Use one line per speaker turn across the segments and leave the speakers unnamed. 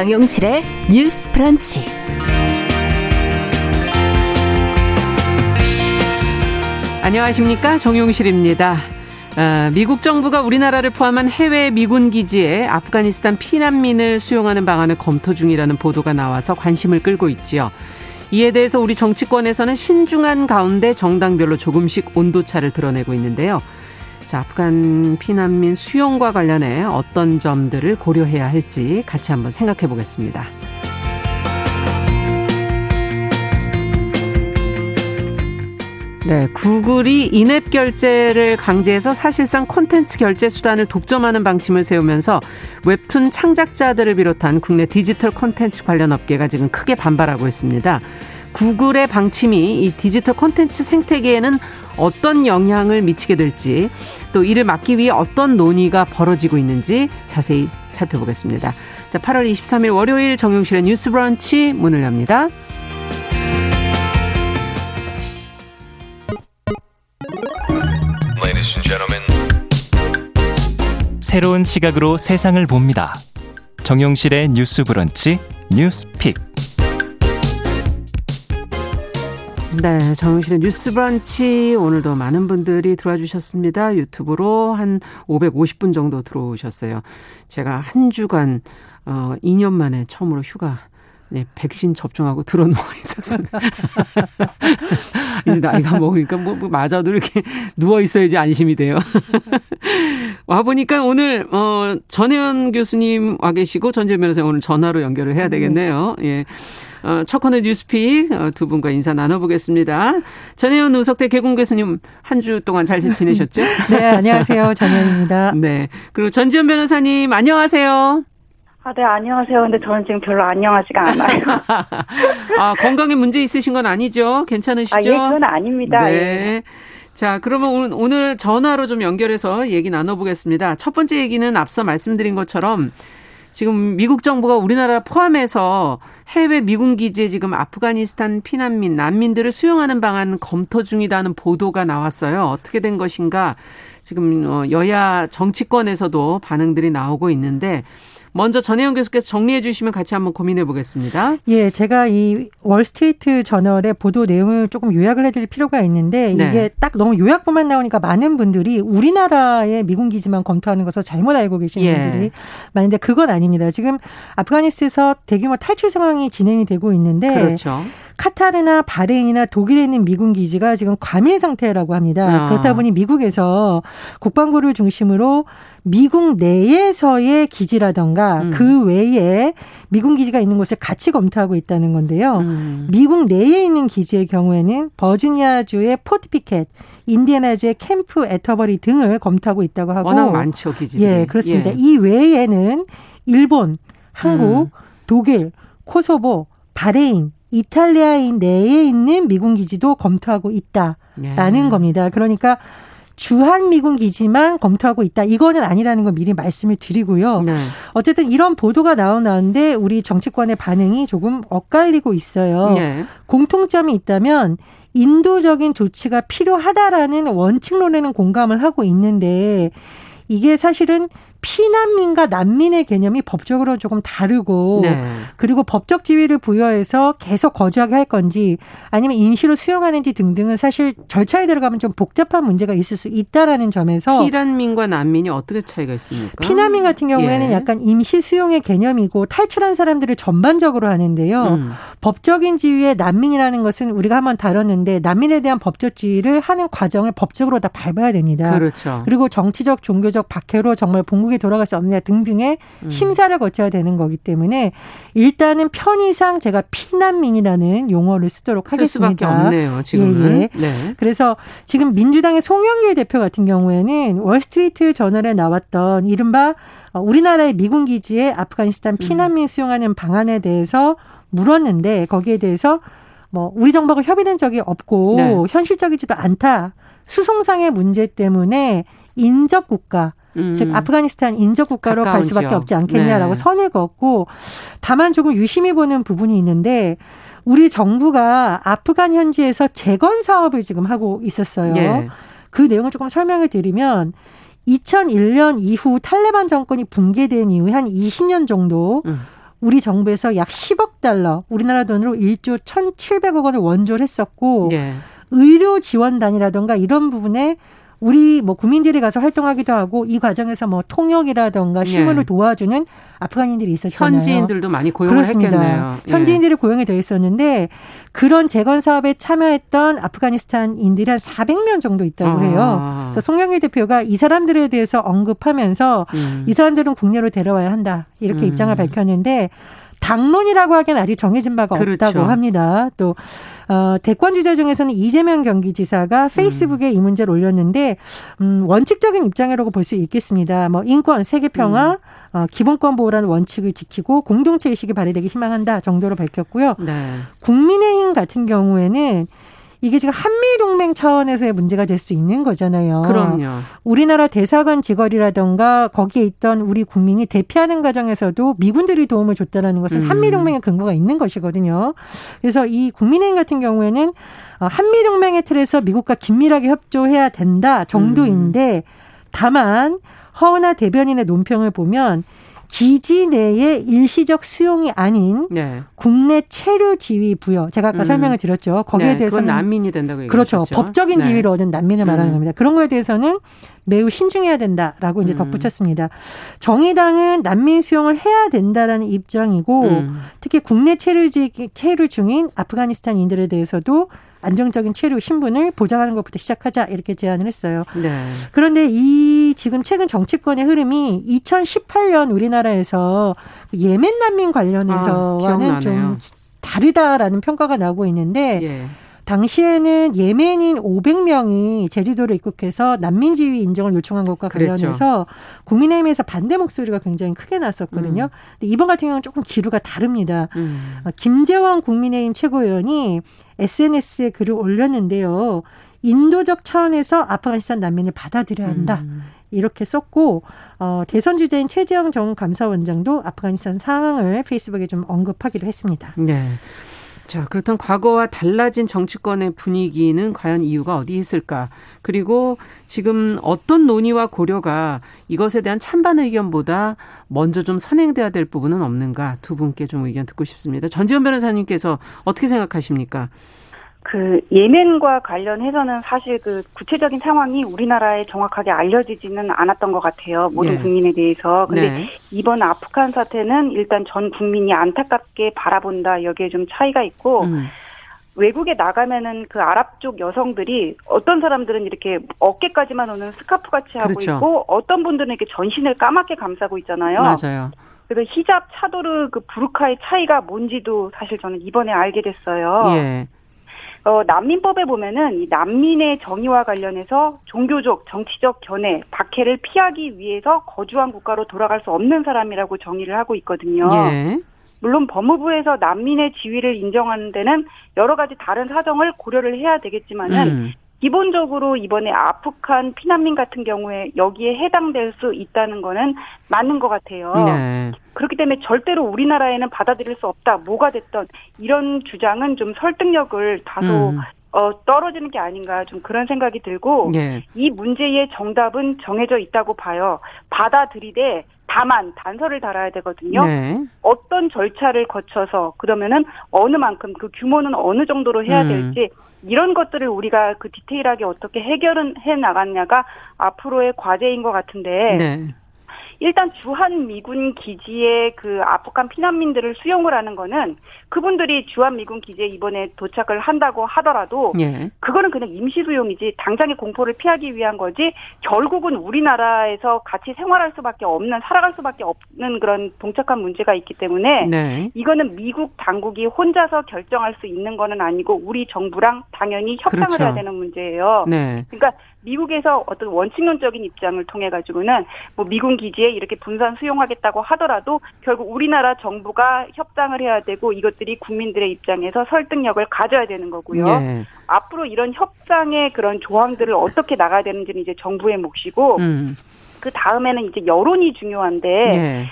정용실의 뉴스 프런치.
안녕하십니까. 정용실입니다. 아, 미국 정부가 우리나라를 포함한 해외 미군 기지에 아프가니스탄 피난민을 수용하는 방안을 검토 중이라는 보도가 나와서 관심을 끌고 있지요. 이에 대해서 우리 정치권에서는 신중한 가운데 정당별로 조금씩 온도차를 드러내고 있는데요. 자, 아프간 피난민 수용과 관련해 어떤 점들을 고려해야 할지 같이 한번 생각해 보겠습니다. 네, 구글이 인앱 결제를 강제해서 사실상 콘텐츠 결제 수단을 독점하는 방침을 세우면서 웹툰 창작자들을 비롯한 국내 디지털 콘텐츠 관련 업계가 지금 크게 반발하고 있습니다. 구글의 방침이 이 디지털 콘텐츠 생태계에는 어떤 영향을 미치게 될지 또 이를 막기 위해 어떤 논의가 벌어지고 있는지 자세히 살펴보겠습니다. 자, 8월 23일 월요일 정용실의 뉴스 브런치 문을 엽니다.
새로운 시각으로 세상을 봅니다. 정용실의 뉴스 브런치 뉴스 픽.
네, 정용실의 뉴스 브런치 오늘도 많은 분들이 들어와 주셨습니다. 유튜브로 한 550분 정도 들어오셨어요. 제가 한 주간 어 2년 만에 처음으로 휴가 네, 백신 접종하고 들어 누워 있었어요. 이제 나이가 먹으니까 뭐, 뭐 맞아도 이렇게 누워 있어야지 안심이 돼요. 와 보니까 오늘 어 전혜연 교수님 와 계시고 전재 변호사 오늘 전화로 연결을 해야 되겠네요. 예. 어, 첫 코너 뉴스픽 어, 두 분과 인사 나눠보겠습니다. 전혜연 우석대 개공 교수님 한 주 동안 잘 지내셨죠?
네, 안녕하세요. 전혜연입니다.
네. 그리고 전지현 변호사님 안녕하세요.
아, 네, 안녕하세요. 근데 저는 지금 별로 안녕하지가 않아요.
아, 건강에 문제 있으신 건 아니죠? 괜찮으시죠?
아, 예, 그건 아닙니다.
네.
예.
자, 그러면 오늘, 오늘 전화로 좀 연결해서 얘기 나눠보겠습니다. 첫 번째 얘기는 앞서 말씀드린 것처럼 지금 미국 정부가 우리나라 포함해서 해외 미군 기지에 지금 아프가니스탄 피난민, 난민들을 수용하는 방안 검토 중이다는 보도가 나왔어요. 어떻게 된 것인가? 지금 어, 여야 정치권에서도 반응들이 나오고 있는데 먼저 전혜영 교수께서 정리해 주시면 같이 한번 고민해 보겠습니다.
예, 제가 이 월스트리트 저널의 보도 내용을 조금 요약을 해드릴 필요가 있는데 네. 이게 딱 너무 요약부만 나오니까 많은 분들이 우리나라의 미군 기지만 검토하는 것을 잘못 알고 계시는 예. 분들이 많은데 그건 아닙니다. 지금 아프가니스에서 대규모 탈출 상황이 진행이 되고 있는데
그렇죠.
카타르나 바레인이나 독일에 있는 미군 기지가 지금 과밀 상태라고 합니다. 아. 그렇다 보니 미국에서 국방부를 중심으로 미국 내에서의 기지라던가 음. 그 외에 미군 기지가 있는 곳을 같이 검토하고 있다는 건데요. 음. 미국 내에 있는 기지의 경우에는 버지니아주의 포트 피켓, 인디애나주의 캠프 에터버리 등을 검토하고 있다고 하고
워낙 많죠 기지들이.
예, 그렇습니다. 예. 이 외에는 일본, 한국, 음. 독일, 코소보, 바레인, 이탈리아인 내에 있는 미군 기지도 검토하고 있다라는 예. 겁니다. 그러니까 주한 미군 기지만 검토하고 있다. 이거는 아니라는 걸 미리 말씀을 드리고요. 네. 어쨌든 이런 보도가 나오는데 우리 정치권의 반응이 조금 엇갈리고 있어요. 네. 공통점이 있다면 인도적인 조치가 필요하다라는 원칙론에는 공감을 하고 있는데 이게 사실은 피난민과 난민의 개념이 법적으로 조금 다르고 네. 그리고 법적 지위를 부여해서 계속 거주하게 할 건지 아니면 임시로 수용하는지 등등은 사실 절차에 들어가면 좀 복잡한 문제가 있을 수 있다라는 점에서
피난민과 난민이 어떻게 차이가 있습니까?
피난민 같은 경우에는 예. 약간 임시 수용의 개념이고 탈출한 사람들을 전반적으로 하는데요. 음. 법적인 지위의 난민이라는 것은 우리가 한번 다뤘는데 난민에 대한 법적 지위를 하는 과정을 법적으로 다 밟아야 됩니다.
그렇죠.
그리고 정치적 종교적 박해로 정말 봉국 영국에 돌아갈 수 없느냐 등등의 음. 심사를 거쳐야 되는 거기 때문에 일단은 편의상 제가 피난민이라는 용어를 쓰도록 하겠습니다.
수밖에 없네요. 지금은. 예, 예.
네. 그래서 지금 민주당의 송영길 대표 같은 경우에는 월스트리트 저널에 나왔던 이른바 우리나라의 미군 기지에 아프가니스탄 음. 피난민 수용하는 방안에 대해서 물었는데 거기에 대해서 뭐 우리 정부가 협의된 적이 없고 네. 현실적이지도 않다. 수송상의 문제 때문에 인접 국가 음. 즉 아프가니스탄 인접 국가로 갈 수밖에 지역. 없지 않겠냐라고 네. 선을 그었고 다만 조금 유심히 보는 부분이 있는데 우리 정부가 아프간 현지에서 재건 사업을 지금 하고 있었어요. 네. 그 내용을 조금 설명을 드리면 2001년 이후 탈레반 정권이 붕괴된 이후에 한 20년 정도 음. 우리 정부에서 약 10억 달러, 우리나라 돈으로 1조 1,700억 원을 원조를 했었고 예. 의료 지원단이라던가 이런 부분에 우리 뭐 국민들이 가서 활동하기도 하고 이 과정에서 뭐 통역이라던가 신문을 예. 도와주는 아프간인들이 있었잖아요.
현지인들도 많이 고용을 그렇습니다. 했겠네요.
예. 현지인들이 고용이 돼 있었는데 그런 재건 사업에 참여했던 아프가니스탄인들이 한 400명 정도 있다고 해요. 아. 그래서 송영길 대표가 이 사람들에 대해서 언급하면서 음. 이 사람들은 국내로 데려와야 한다 이렇게 음. 입장을 밝혔는데 당론이라고 하기엔 아직 정해진 바가 그렇죠. 없다고 합니다. 또 어, 대권 주자 중에서는 이재명 경기지사가 페이스북에 음. 이 문제를 올렸는데 음, 원칙적인 입장이라고 볼 수 있겠습니다. 뭐 인권, 세계 평화, 음. 어, 기본권 보호라는 원칙을 지키고 공동체 의식이 발휘되기 희망한다 정도로 밝혔고요. 네. 국민의힘 같은 경우에는 이게 지금 한미 동맹 차원에서의 문제가 될 수 있는 거잖아요.
그럼요.
우리나라 대사관 직거리라던가 거기에 있던 우리 국민이 대피하는 과정에서도 미군들이 도움을 줬다라는 것은 음. 한미 동맹의 근거가 있는 것이거든요. 그래서 이 국민의힘 같은 경우에는 어, 한미 동맹의 틀에서 미국과 긴밀하게 협조해야 된다 정도인데 음. 다만 허은하 대변인의 논평을 보면 기지 내의 일시적 수용이 아닌 네. 국내 체류 지위 부여. 제가 아까 음. 설명을 드렸죠. 거기에 네, 대해서는
난민이 된다고
그렇죠. 법적인 네. 지위를 얻은 난민을 말하는 음. 겁니다. 그런 거에 대해서는 매우 신중해야 된다라고 이제 음. 덧붙였습니다. 정의당은 난민 수용을 해야 된다라는 입장이고 음. 특히 국내 체류 체류 중인 아프가니스탄인들에 대해서도 안정적인 체류 신분을 보장하는 것부터 시작하자 이렇게 제안을 했어요. 네. 그런데 이 지금 최근 정치권의 흐름이 2018년 우리나라에서 예멘 난민 관련해서와는 아, 좀 다르다라는 평가가 나오고 있는데 예. 당시에는 예멘인 500명이 제주도로 입국해서 난민 지위 인정을 요청한 것과 관련해서 그랬죠. 국민의힘에서 반대 목소리가 굉장히 크게 났었거든요. 음. 근데 이번 같은 경우는 조금 기류가 다릅니다. 음. 김재원 국민의힘 최고위원이 SNS에 글을 올렸는데요. 인도적 차원에서 아프가니스탄 난민을 받아들여야 한다. 음. 이렇게 썼고 어, 대선 주자인 최재형 전 감사원장도 아프가니스탄 상황을 페이스북에 좀 언급하기도 했습니다.
네. 자, 그렇다면 과거와 달라진 정치권의 분위기는 과연 이유가 어디 있을까? 그리고 지금 어떤 논의와 고려가 이것에 대한 찬반 의견보다 먼저 좀 선행돼야 될 부분은 없는가? 두 분께 좀 의견 듣고 싶습니다. 전지현 변호사님께서 어떻게 생각하십니까?
그 예멘과 관련해서는 사실 그 구체적인 상황이 우리나라에 정확하게 알려지지는 않았던 것 같아요. 모든 네. 국민에 대해서. 근데 네. 이번 아프간 사태는 일단 전 국민이 안타깝게 바라본다 여기에 좀 차이가 있고 음. 외국에 나가면은 그 아랍 쪽 여성들이 어떤 사람들은 이렇게 어깨까지만 오는 스카프 같이 하고 그렇죠. 있고 어떤 분들은 이렇게 전신을 까맣게 감싸고 있잖아요.
맞아요.
그래서 히잡, 차도르, 그 부르카의 차이가 뭔지도 사실 저는 이번에 알게 됐어요. 예. 어, 난민법에 보면은 이 난민의 정의와 관련해서 종교적, 정치적 견해, 박해를 피하기 위해서 거주한 국가로 돌아갈 수 없는 사람이라고 정의를 하고 있거든요. 예. 물론 법무부에서 난민의 지위를 인정하는 데는 여러 가지 다른 사정을 고려를 해야 되겠지만은 음. 기본적으로 이번에 아프간 피난민 같은 경우에 여기에 해당될 수 있다는 거는 맞는 것 같아요. 네. 그렇기 때문에 절대로 우리나라에는 받아들일 수 없다. 뭐가 됐던 이런 주장은 좀 설득력을 다소 음. 어, 떨어지는 게 아닌가 좀 그런 생각이 들고 네. 이 문제의 정답은 정해져 있다고 봐요. 받아들이되 다만 단서를 달아야 되거든요. 네. 어떤 절차를 거쳐서 그러면은 어느 만큼 그 규모는 어느 정도로 해야 음. 될지 이런 것들을 우리가 그 디테일하게 어떻게 해결은 해 나갔냐가 앞으로의 과제인 것 같은데 네. 일단 주한 미군 기지에 그 아프간 피난민들을 수용을 하는 거는 그분들이 주한 미군 기지에 이번에 도착을 한다고 하더라도 예. 그거는 그냥 임시 수용이지 당장의 공포를 피하기 위한 거지 결국은 우리나라에서 같이 생활할 수밖에 없는 살아갈 수밖에 없는 그런 봉착한 문제가 있기 때문에 네. 이거는 미국 당국이 혼자서 결정할 수 있는 거는 아니고 우리 정부랑 당연히 협상을 그렇죠. 해야 되는 문제예요. 네. 그러니까 미국에서 어떤 원칙론적인 입장을 통해 가지고는 뭐 미군 기지에 이렇게 분산 수용하겠다고 하더라도 결국 우리나라 정부가 협상을 해야 되고 이것들이 국민들의 입장에서 설득력을 가져야 되는 거고요. 네. 앞으로 이런 협상의 그런 조항들을 어떻게 나가야 되는지는 이제 정부의 몫이고 음. 그 다음에는 이제 여론이 중요한데 네.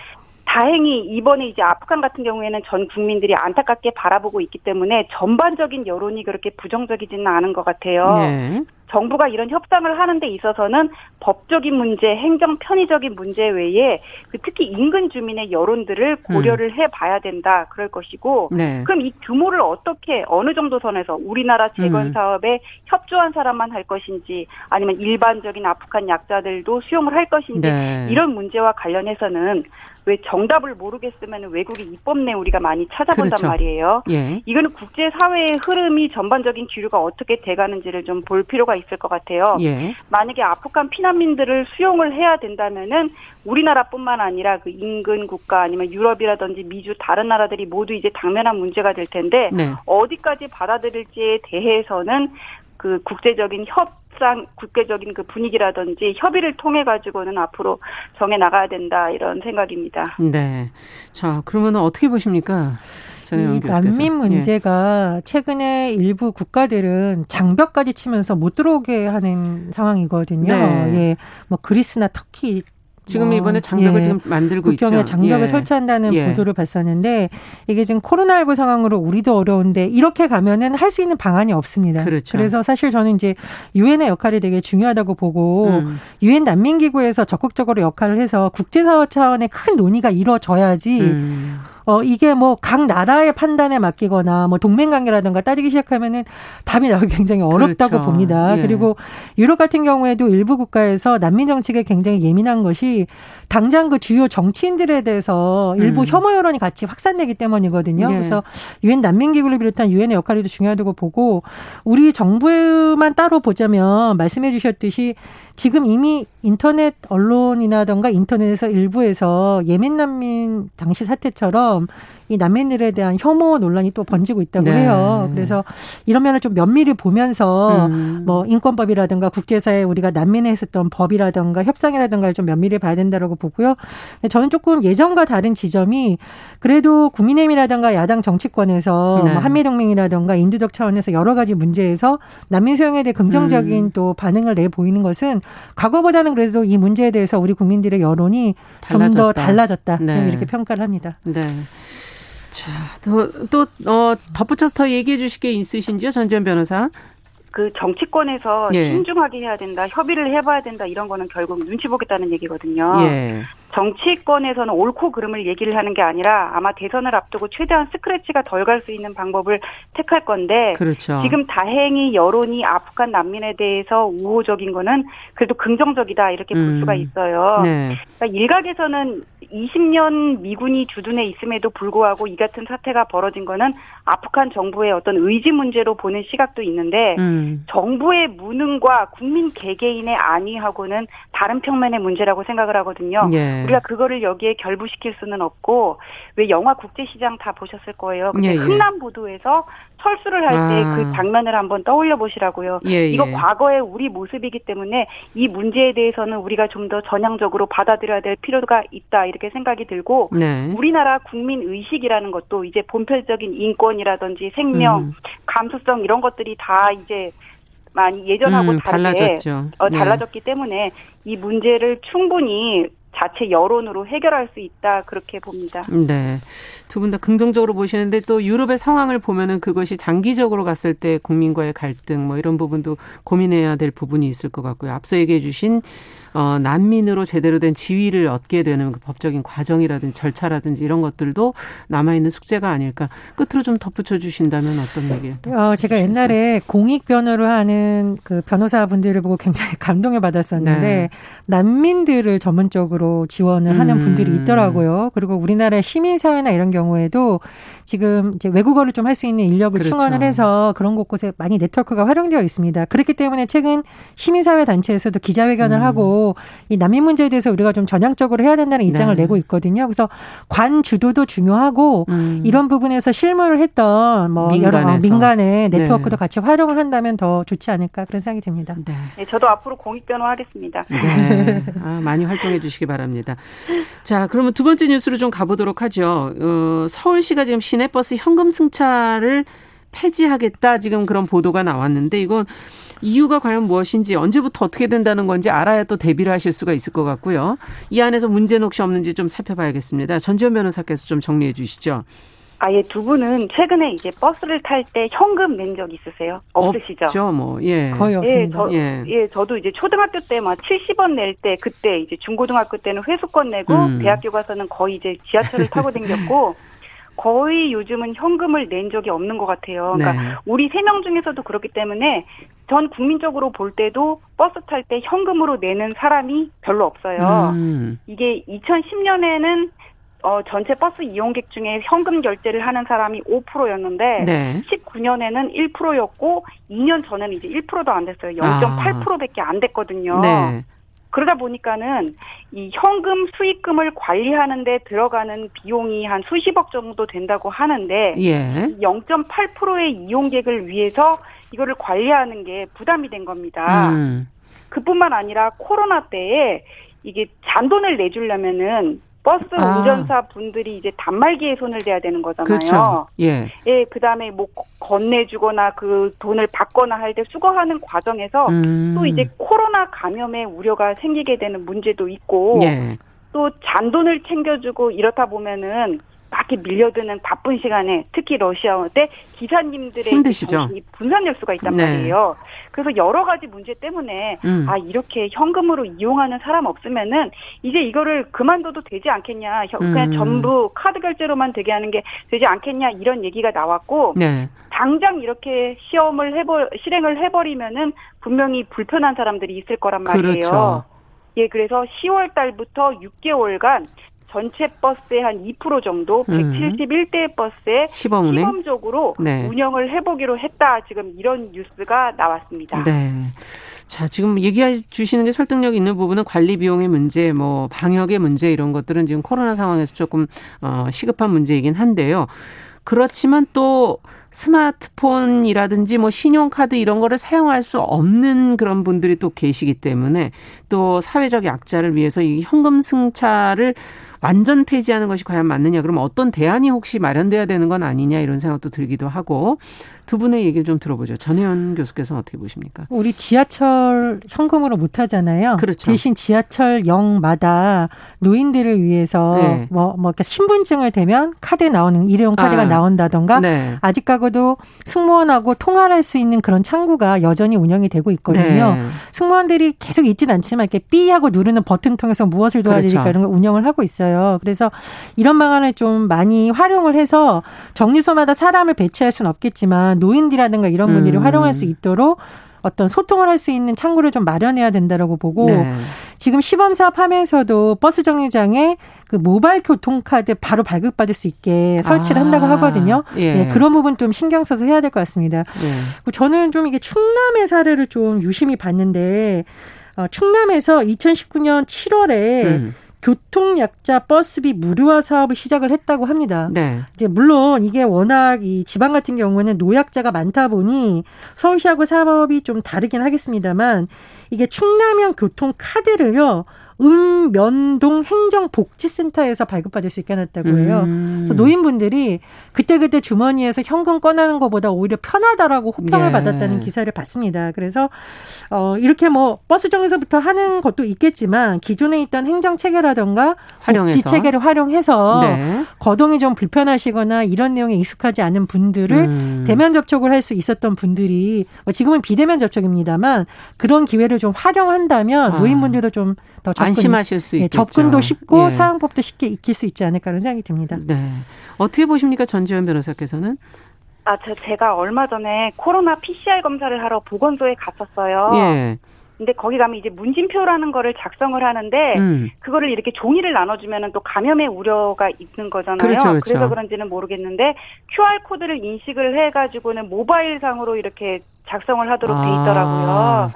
다행히 이번에 이제 아프간 같은 경우에는 전 국민들이 안타깝게 바라보고 있기 때문에 전반적인 여론이 그렇게 부정적이지는 않은 것 같아요. 네. 정부가 이런 협상을 하는 데 있어서는 법적인 문제, 행정 편의적인 문제 외에 그 특히 인근 주민의 여론들을 고려를 음. 해봐야 된다 그럴 것이고 네. 그럼 이 규모를 어떻게 어느 정도 선에서 우리나라 재건 음. 사업에 협조한 사람만 할 것인지 아니면 일반적인 아프간 약자들도 수용을 할 것인지 네. 이런 문제와 관련해서는 왜 정답을 모르겠으면 외국의 입법 내 우리가 많이 찾아본단 그렇죠. 말이에요. 예. 이거는 국제 사회의 흐름이 전반적인 기류가 어떻게 돼가는지를 좀 볼 필요가 있을 것 같아요. 예. 만약에 아프간 피난민들을 수용을 해야 된다면은 우리나라뿐만 아니라 그 인근 국가 아니면 유럽이라든지 미주 다른 나라들이 모두 이제 당면한 문제가 될 텐데 네. 어디까지 받아들일지에 대해서는 그 국제적인 협상, 국제적인 그 분위기라든지 협의를 통해 가지고는 앞으로 정해 나가야 된다 이런 생각입니다.
네. 자, 그러면 어떻게 보십니까?
이 난민 예. 문제가 예. 최근에 일부 국가들은 장벽까지 치면서 못 들어오게 하는 상황이거든요. 네. 예. 뭐 그리스나 터키
지금 이번에 장벽을 예. 지금 만들고
국경에 있죠. 장벽을 예. 설치한다는 예. 보도를 봤었는데 이게 지금 코로나19 상황으로 우리도 어려운데 이렇게 가면은 할 수 있는 방안이 없습니다. 그렇죠. 그래서 사실 저는 이제 유엔의 역할이 되게 중요하다고 보고 음. 유엔 음. 난민기구에서 적극적으로 역할을 해서 국제사회 차원의 큰 논의가 이루어져야지 음. 어, 이게 뭐 각 나라의 판단에 맡기거나 뭐 동맹 관계라든가 따지기 시작하면은 답이 나오기 굉장히 어렵다고 그렇죠. 봅니다. 예. 그리고 유럽 같은 경우에도 일부 국가에서 난민 정책에 굉장히 예민한 것이 당장 그 주요 정치인들에 대해서 일부 음. 혐오 여론이 같이 확산되기 때문이거든요. 예. 그래서 유엔 난민기구를 비롯한 유엔의 역할이 중요하다고 보고 우리 정부만 따로 보자면 말씀해 주셨듯이 지금 이미 인터넷 언론이나던가 인터넷에서 일부에서 예멘 난민 당시 사태처럼 이 난민들에 대한 혐오 논란이 또 번지고 있다고 네. 해요. 그래서 이런 면을 좀 면밀히 보면서 음. 뭐 인권법이라든가 국제사회 우리가 난민에 했었던 법이라든가 협상이라든가를 좀 면밀히 봐야 된다라고 보고요. 저는 조금 예전과 다른 지점이 그래도 국민의힘이라든가 야당 정치권에서 네. 뭐 한미동맹이라든가 인도적 차원에서 여러 가지 문제에서 난민 수용에 대해 긍정적인 음. 또 반응을 내 보이는 것은 과거보다는 그래도 이 문제에 대해서 우리 국민들의 여론이 좀 더 달라졌다. 네. 이렇게 평가를 합니다.
네. 자, 또, 또, 어, 덧붙여서 더 얘기해 주실 게 있으신지요, 전지현 변호사?
그 정치권에서 예. 신중하게 해야 된다, 협의를 해봐야 된다 이런 거는 결국 눈치 보겠다는 얘기거든요. 예. 정치권에서는 옳고 그름을 얘기를 하는 게 아니라 아마 대선을 앞두고 최대한 스크래치가 덜 갈 수 있는 방법을 택할 건데 그렇죠. 지금 다행히 여론이 아프간 난민에 대해서 우호적인 거는 그래도 긍정적이다 이렇게 볼 음. 수가 있어요. 네. 그러니까 일각에서는 20년 미군이 주둔해 있음에도 불구하고 이 같은 사태가 벌어진 거는 아프간 정부의 어떤 의지 문제로 보는 시각도 있는데 음. 정부의 무능과 국민 개개인의 안위하고는 다른 평면의 문제라고 생각을 하거든요. 예. 우리가 그거를 여기에 결부시킬 수는 없고 왜 영화 국제시장 다 보셨을 거예요. 근데 예, 예. 흥남보도에서 철수를 할 때그 아. 장면을 한번 떠올려 보시라고요. 예, 이거 예. 과거의 우리 모습이기 때문에 이 문제에 대해서는 우리가 좀 더 전향적으로 받아들여야 될 필요가 있다 이렇게 생각이 들고 네. 우리나라 국민 의식이라는 것도 이제 본편적인 인권이라든지 생명, 음. 감수성 이런 것들이 다 이제 많이 예전하고 음, 다르게 달라졌죠. 어, 네. 달라졌기 네. 때문에 이 문제를 충분히 자체 여론으로 해결할 수 있다 그렇게 봅니다.
네. 두 분 다 긍정적으로 보시는데 또 유럽의 상황을 보면은 그것이 장기적으로 갔을 때 국민과의 갈등 뭐 이런 부분도 고민해야 될 부분이 있을 것 같고요. 앞서 얘기해 주신 어, 난민으로 제대로 된 지위를 얻게 되는 그 법적인 과정이라든지 절차라든지 이런 것들도 남아 있는 숙제가 아닐까. 끝으로 좀 덧붙여 주신다면 어떤 얘기?
어, 제가 주시겠어요? 옛날에 공익 변호를 하는 그 변호사분들을 보고 굉장히 감동을 받았었는데 네. 난민들을 전문적으로 지원을 하는 음. 분들이 있더라고요. 그리고 우리나라의 시민 사회나 이런 경우에도 지금 이제 외국어를 좀 할 수 있는 인력을 그렇죠. 충원을 해서 그런 곳곳에 많이 네트워크가 활용되어 있습니다. 그렇기 때문에 최근 시민 사회 단체에서도 기자회견을 음. 하고 이 난민 문제에 대해서 우리가 좀 전향적으로 해야 된다는 입장을 네. 내고 있거든요. 그래서 관 주도도 중요하고 음. 이런 부분에서 실무를 했던 뭐 민간에서. 여러 민간의 네. 네트워크도 네. 같이 활용을 한다면 더 좋지 않을까 그런 생각이 듭니다.
네. 네 저도 앞으로 공익 변호 하겠습니다.
네. 아, 많이 활동해 주시기 바랍니다. 자, 그러면 두 번째 뉴스로 좀 가보도록 하죠. 어, 서울시가 지금 시내버스 현금 승차를 폐지하겠다 지금 그런 보도가 나왔는데 이건 이유가 과연 무엇인지 언제부터 어떻게 된다는 건지 알아야 또 대비를 하실 수가 있을 것 같고요. 이 안에서 문제는 혹시 없는지 좀 살펴봐야겠습니다. 전지현 변호사께서 좀 정리해 주시죠.
아예 두 분은 최근에 이제 버스를 탈 때 현금 낸 적 있으세요? 없으시죠?
없죠, 뭐 예.
거의 예, 없습니다.
예, 저, 예. 예, 저도 이제 초등학교 때 막 70원 낼 때 그때 이제 중고등학교 때는 회수권 내고 음. 대학교 가서는 거의 이제 지하철을 타고 댕겼고 거의 요즘은 현금을 낸 적이 없는 것 같아요. 그러니까 네. 우리 세 명 중에서도 그렇기 때문에 전 국민적으로 볼 때도 버스 탈 때 현금으로 내는 사람이 별로 없어요. 음. 이게 2010년에는 어, 전체 버스 이용객 중에 현금 결제를 하는 사람이 5%였는데 네. 19년에는 1%였고 2년 전에는 이제 1%도 안 됐어요. 0.8%밖에 안 됐거든요. 네. 그러다 보니까는 이 현금 수익금을 관리하는데 들어가는 비용이 한 수십억 정도 된다고 하는데 예. 0.8%의 이용객을 위해서 이거를 관리하는 게 부담이 된 겁니다. 음. 그뿐만 아니라 코로나 때에 이게 잔돈을 내주려면은 버스 아. 운전사 분들이 이제 단말기에 손을 대야 되는 거잖아요.
그렇죠. 예.
예, 그 다음에 뭐 건네주거나 그 돈을 받거나 할 때 수거하는 과정에서 음. 또 이제 코로나 감염의 우려가 생기게 되는 문제도 있고 예. 또 잔돈을 챙겨주고 이렇다 보면은 밖에 밀려드는 바쁜 시간에 특히 러시아어 때 기사님들의
힘드시죠?
분산될 수가 있단 네. 말이에요. 그래서 여러 가지 문제 때문에 음. 아 이렇게 현금으로 이용하는 사람 없으면은 이제 이거를 그만둬도 되지 않겠냐? 그냥 음. 전부 카드 결제로만 되게 하는 게 되지 않겠냐 이런 얘기가 나왔고 네. 당장 이렇게 시험을 해버 실행을 해버리면은 분명히 불편한 사람들이 있을 거란 말이에요. 그렇죠. 예, 그래서 10월 달부터 6개월간 전체 버스의 한 2% 정도 171대 음. 버스에 시범운행? 시범적으로 네. 운영을 해보기로 했다. 지금 이런 뉴스가 나왔습니다.
네. 자, 지금 얘기해 주시는 게 설득력 있는 부분은 관리 비용의 문제, 뭐 방역의 문제 이런 것들은 지금 코로나 상황에서 조금 어 시급한 문제이긴 한데요. 그렇지만 또 스마트폰이라든지 뭐 신용카드 이런 거를 사용할 수 없는 그런 분들이 또 계시기 때문에 또 사회적 약자를 위해서 이 현금 승차를 완전 폐지하는 것이 과연 맞느냐. 그럼 어떤 대안이 혹시 마련돼야 되는 건 아니냐 이런 생각도 들기도 하고 두 분의 얘기를 좀 들어보죠. 전혜연 교수께서는 어떻게 보십니까?
우리 지하철 현금으로 못 하잖아요. 그렇죠. 대신 지하철 역마다 노인들을 위해서 네. 뭐, 뭐 신분증을 대면 카드 나오는 일회용 카드가 아. 나온다던가 네. 아직 가고도 승무원하고 통화를 할 수 있는 그런 창구가 여전히 운영이 되고 있거든요. 네. 승무원들이 계속 있진 않지만 이렇게 삐 하고 누르는 버튼 통해서 무엇을 도와드릴까 그렇죠. 이런 걸 운영을 하고 있어요. 그래서 이런 방안을 좀 많이 활용을 해서 정류소마다 사람을 배치할 수는 없겠지만 노인들이라든가 이런 분들이 음. 활용할 수 있도록 어떤 소통을 할 수 있는 창구를 좀 마련해야 된다라고 보고 네. 지금 시범 사업하면서도 버스 정류장에 그 모바일 교통카드 바로 발급받을 수 있게 설치를 아. 한다고 하거든요. 예. 네, 그런 부분 좀 신경 써서 해야 될 것 같습니다. 예. 저는 좀 이게 충남의 사례를 좀 유심히 봤는데 어, 충남에서 2019년 7월에 음. 교통약자 버스비 무료화 사업을 시작을 했다고 합니다. 네. 이제 물론 이게 워낙 이 지방 같은 경우에는 노약자가 많다 보니 서울시하고 사업이 좀 다르긴 하겠습니다만 이게 충남형 교통 카드를요. 읍면동 행정복지센터에서 발급받을 수 있게 해놨다고 해요. 음. 그래서 노인분들이 그때그때 주머니에서 현금 꺼내는 것보다 오히려 편하다라고 호평을 예. 받았다는 기사를 봤습니다. 그래서 어 이렇게 뭐 버스 정에서부터 하는 것도 있겠지만 기존에 있던 행정 체계라던가 복지 체계를 활용해서 네. 거동이 좀 불편하시거나 이런 내용에 익숙하지 않은 분들을 음. 대면 접촉을 할 수 있었던 분들이 뭐 지금은 비대면 접촉입니다만 그런 기회를 좀 활용한다면 아. 노인분들도 좀 더
안심하실 수 예, 있겠죠.
접근도 쉽고 예. 사용법도 쉽게 익힐 수 있지 않을까 하는 생각이 듭니다.
네. 어떻게 보십니까 전지현 변호사께서는?
아, 저, 제가 얼마 전에 코로나 PCR 검사를 하러 보건소에 갔었어요. 예. 근데 거기 가면 이제 문진표라는 거를 작성을 하는데 음. 그거를 이렇게 종이를 나눠주면은 또 감염의 우려가 있는 거잖아요. 그렇죠, 그렇죠. 그래서 그런지는 모르겠는데 QR 코드를 인식을 해가지고는 모바일 상으로 이렇게 작성을 하도록 아. 돼 있더라고요.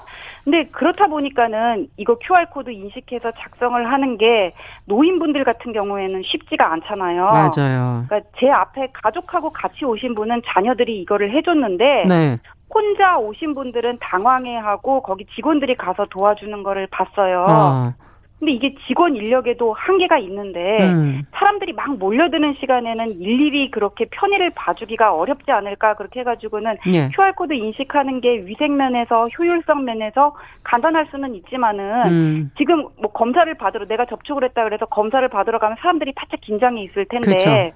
근데 그렇다 보니까는 이거 QR코드 인식해서 작성을 하는 게 노인분들 같은 경우에는 쉽지가 않잖아요.
맞아요.
그러니까 제 앞에 가족하고 같이 오신 분은 자녀들이 이거를 해줬는데 네. 혼자 오신 분들은 당황해하고 거기 직원들이 가서 도와주는 거를 봤어요. 어. 근데 이게 직원 인력에도 한계가 있는데 음. 사람들이 막 몰려드는 시간에는 일일이 그렇게 편의를 봐주기가 어렵지 않을까 그렇게 해가지고는 예. QR 코드 인식하는 게 위생 면에서 효율성 면에서 간단할 수는 있지만은 음. 지금 뭐 검사를 받으러 내가 접촉을 했다 그래서 검사를 받으러 가면 사람들이 바짝 긴장이 있을 텐데. 그렇죠.